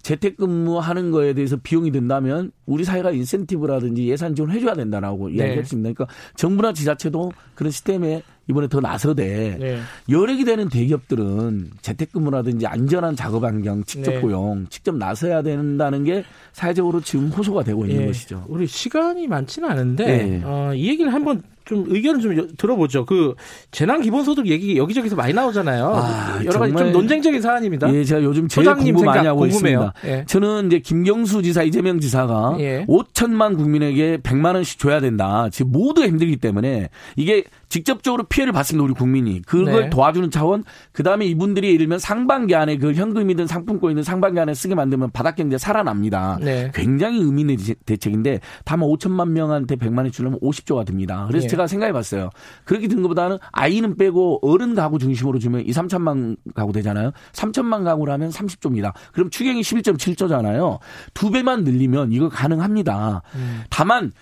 재택근무하는 거에 대해서 비용이 든다면 우리 사회가 인센티브라든지 예산 지원을 해줘야 된다라고 네. 이야기했습니다. 그러니까 정부나 지자체도 그런 시스템에 이번에 더 나서되 네. 여력이 되는 대기업들은 재택근무라든지 안전한 작업 환경, 직접 네. 고용, 직접 나서야 된다는 게 사회적으로 지금 호소가 되고 있는 네. 것이죠. 우리 시간이 많지는 않은데 네. 어, 이 얘기를 한번 좀 의견을 좀 들어보죠. 그 재난 기본소득 얘기 여기저기서 많이 나오잖아요. 아, 여러 가지 좀 논쟁적인 사안입니다. 예, 제가 요즘 제일 공부 많이 하고 궁금해요. 있습니다. 예. 저는 이제 김경수 지사, 이재명 지사가 예. 5천만 국민에게 100만 원씩 줘야 된다. 지금 모두가 힘들기 때문에 이게 직접적으로 피해를 봤습니다. 우리 국민이. 그걸 네. 도와주는 차원. 그다음에 이분들이 예를 들면 상반기 안에 그 현금이든 상품권이든 상반기 안에 쓰게 만들면 바닥 경제 살아납니다. 네. 굉장히 의미 있는 대책인데 다만 5천만 명한테 100만 원 주려면 50조가 듭니다. 그래서 네. 제가 생각해 봤어요. 그렇게 든 것보다는 아이는 빼고 어른 가구 중심으로 주면 2, 3천만 가구 되잖아요. 3천만 가구로 하면 30조입니다. 그럼 추경이 11.7조잖아요. 두 배만 늘리면 이거 가능합니다. 음. 다만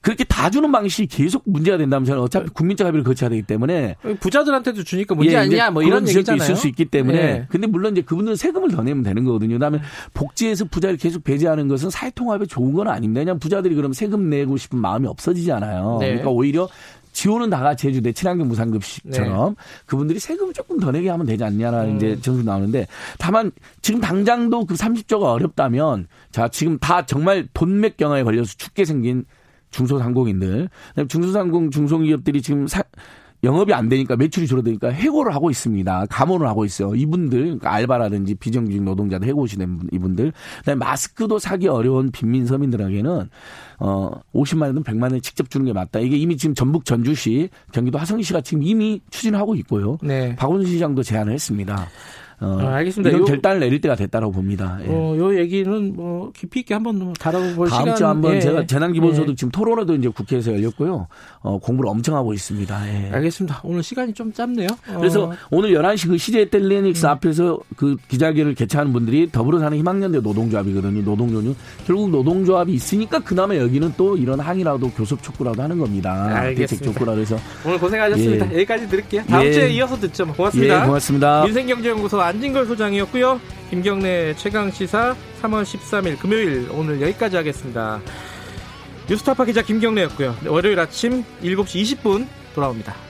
그렇게 다 주는 방식이 계속 문제가 된다면 저는 어차피 국민적 합의를 거쳐야 되기 때문에 부자들한테도 주니까 문제 예, 아니냐 뭐 이런 얘기잖아요. 있을 수 있기 때문에 예. 근데 물론 이제 그분들은 세금을 더 내면 되는 거거든요. 그다음에 네. 복지에서 부자를 계속 배제하는 것은 사회통합에 좋은 건 아닙니다. 왜냐하면 부자들이 그럼 세금 내고 싶은 마음이 없어지잖아요. 네. 그러니까 오히려 지원은 다 같이 해주되 친환경 무상급식처럼 네. 그분들이 세금을 조금 더 내게 하면 되지 않냐라는 음. 이제 전수 나오는데 다만 지금 당장도 그 30조가 어렵다면 자 지금 다 정말 돈맥 경화에 걸려서 죽게 생긴 중소상공인들, 중소상공 중소기업들이 지금 사, 영업이 안 되니까 매출이 줄어드니까 해고를 하고 있습니다. 감원을 하고 있어요. 이분들 그러니까 알바라든지 비정규직 노동자들 해고 오시는 이분들. 그다음에 마스크도 사기 어려운 빈민 서민들에게는 어 50만 원든 100만 원 직접 주는 게 맞다. 이게 이미 지금 전북 전주시, 경기도 화성시가 지금 이미 추진하고 있고요. 네. 박원순 시장도 제안을 했습니다. 어, 아, 알겠습니다. 이런 결단을 내릴 때가 됐다고 봅니다. 예. 어, 요 얘기는 뭐 깊이 있게 한번 다뤄볼 다음 시간. 주 한번 예. 제가 재난기본소득 예. 지금 토론회도 이제 국회에서 열렸고요. 어, 공부를 엄청 하고 있습니다. 예. 알겠습니다. 오늘 시간이 좀 짧네요. 그래서 어. 오늘 11시 그 CJ 텔레닉스 음. 앞에서 그 기자회견을 개최하는 분들이 더불어 사는 희망연대 노동조합이거든요. 노동조는 결국 노동조합이 있으니까 그나마 여기는 또 이런 항의라도 교섭 촉구라도 하는 겁니다. 알겠습니다. 대책 촉구라 그래서 오늘 고생하셨습니다. 예. 여기까지 드릴게요. 다음 예. 주에 이어서 듣죠. 고맙습니다. 예, 고맙습니다. 민생경제연구소 안진걸 소장이었고요. 김경래 최강 시사 3월 13일 금요일 오늘 여기까지 하겠습니다. 뉴스타파 기자 김경래였고요. 월요일 아침 7시 20분 돌아옵니다.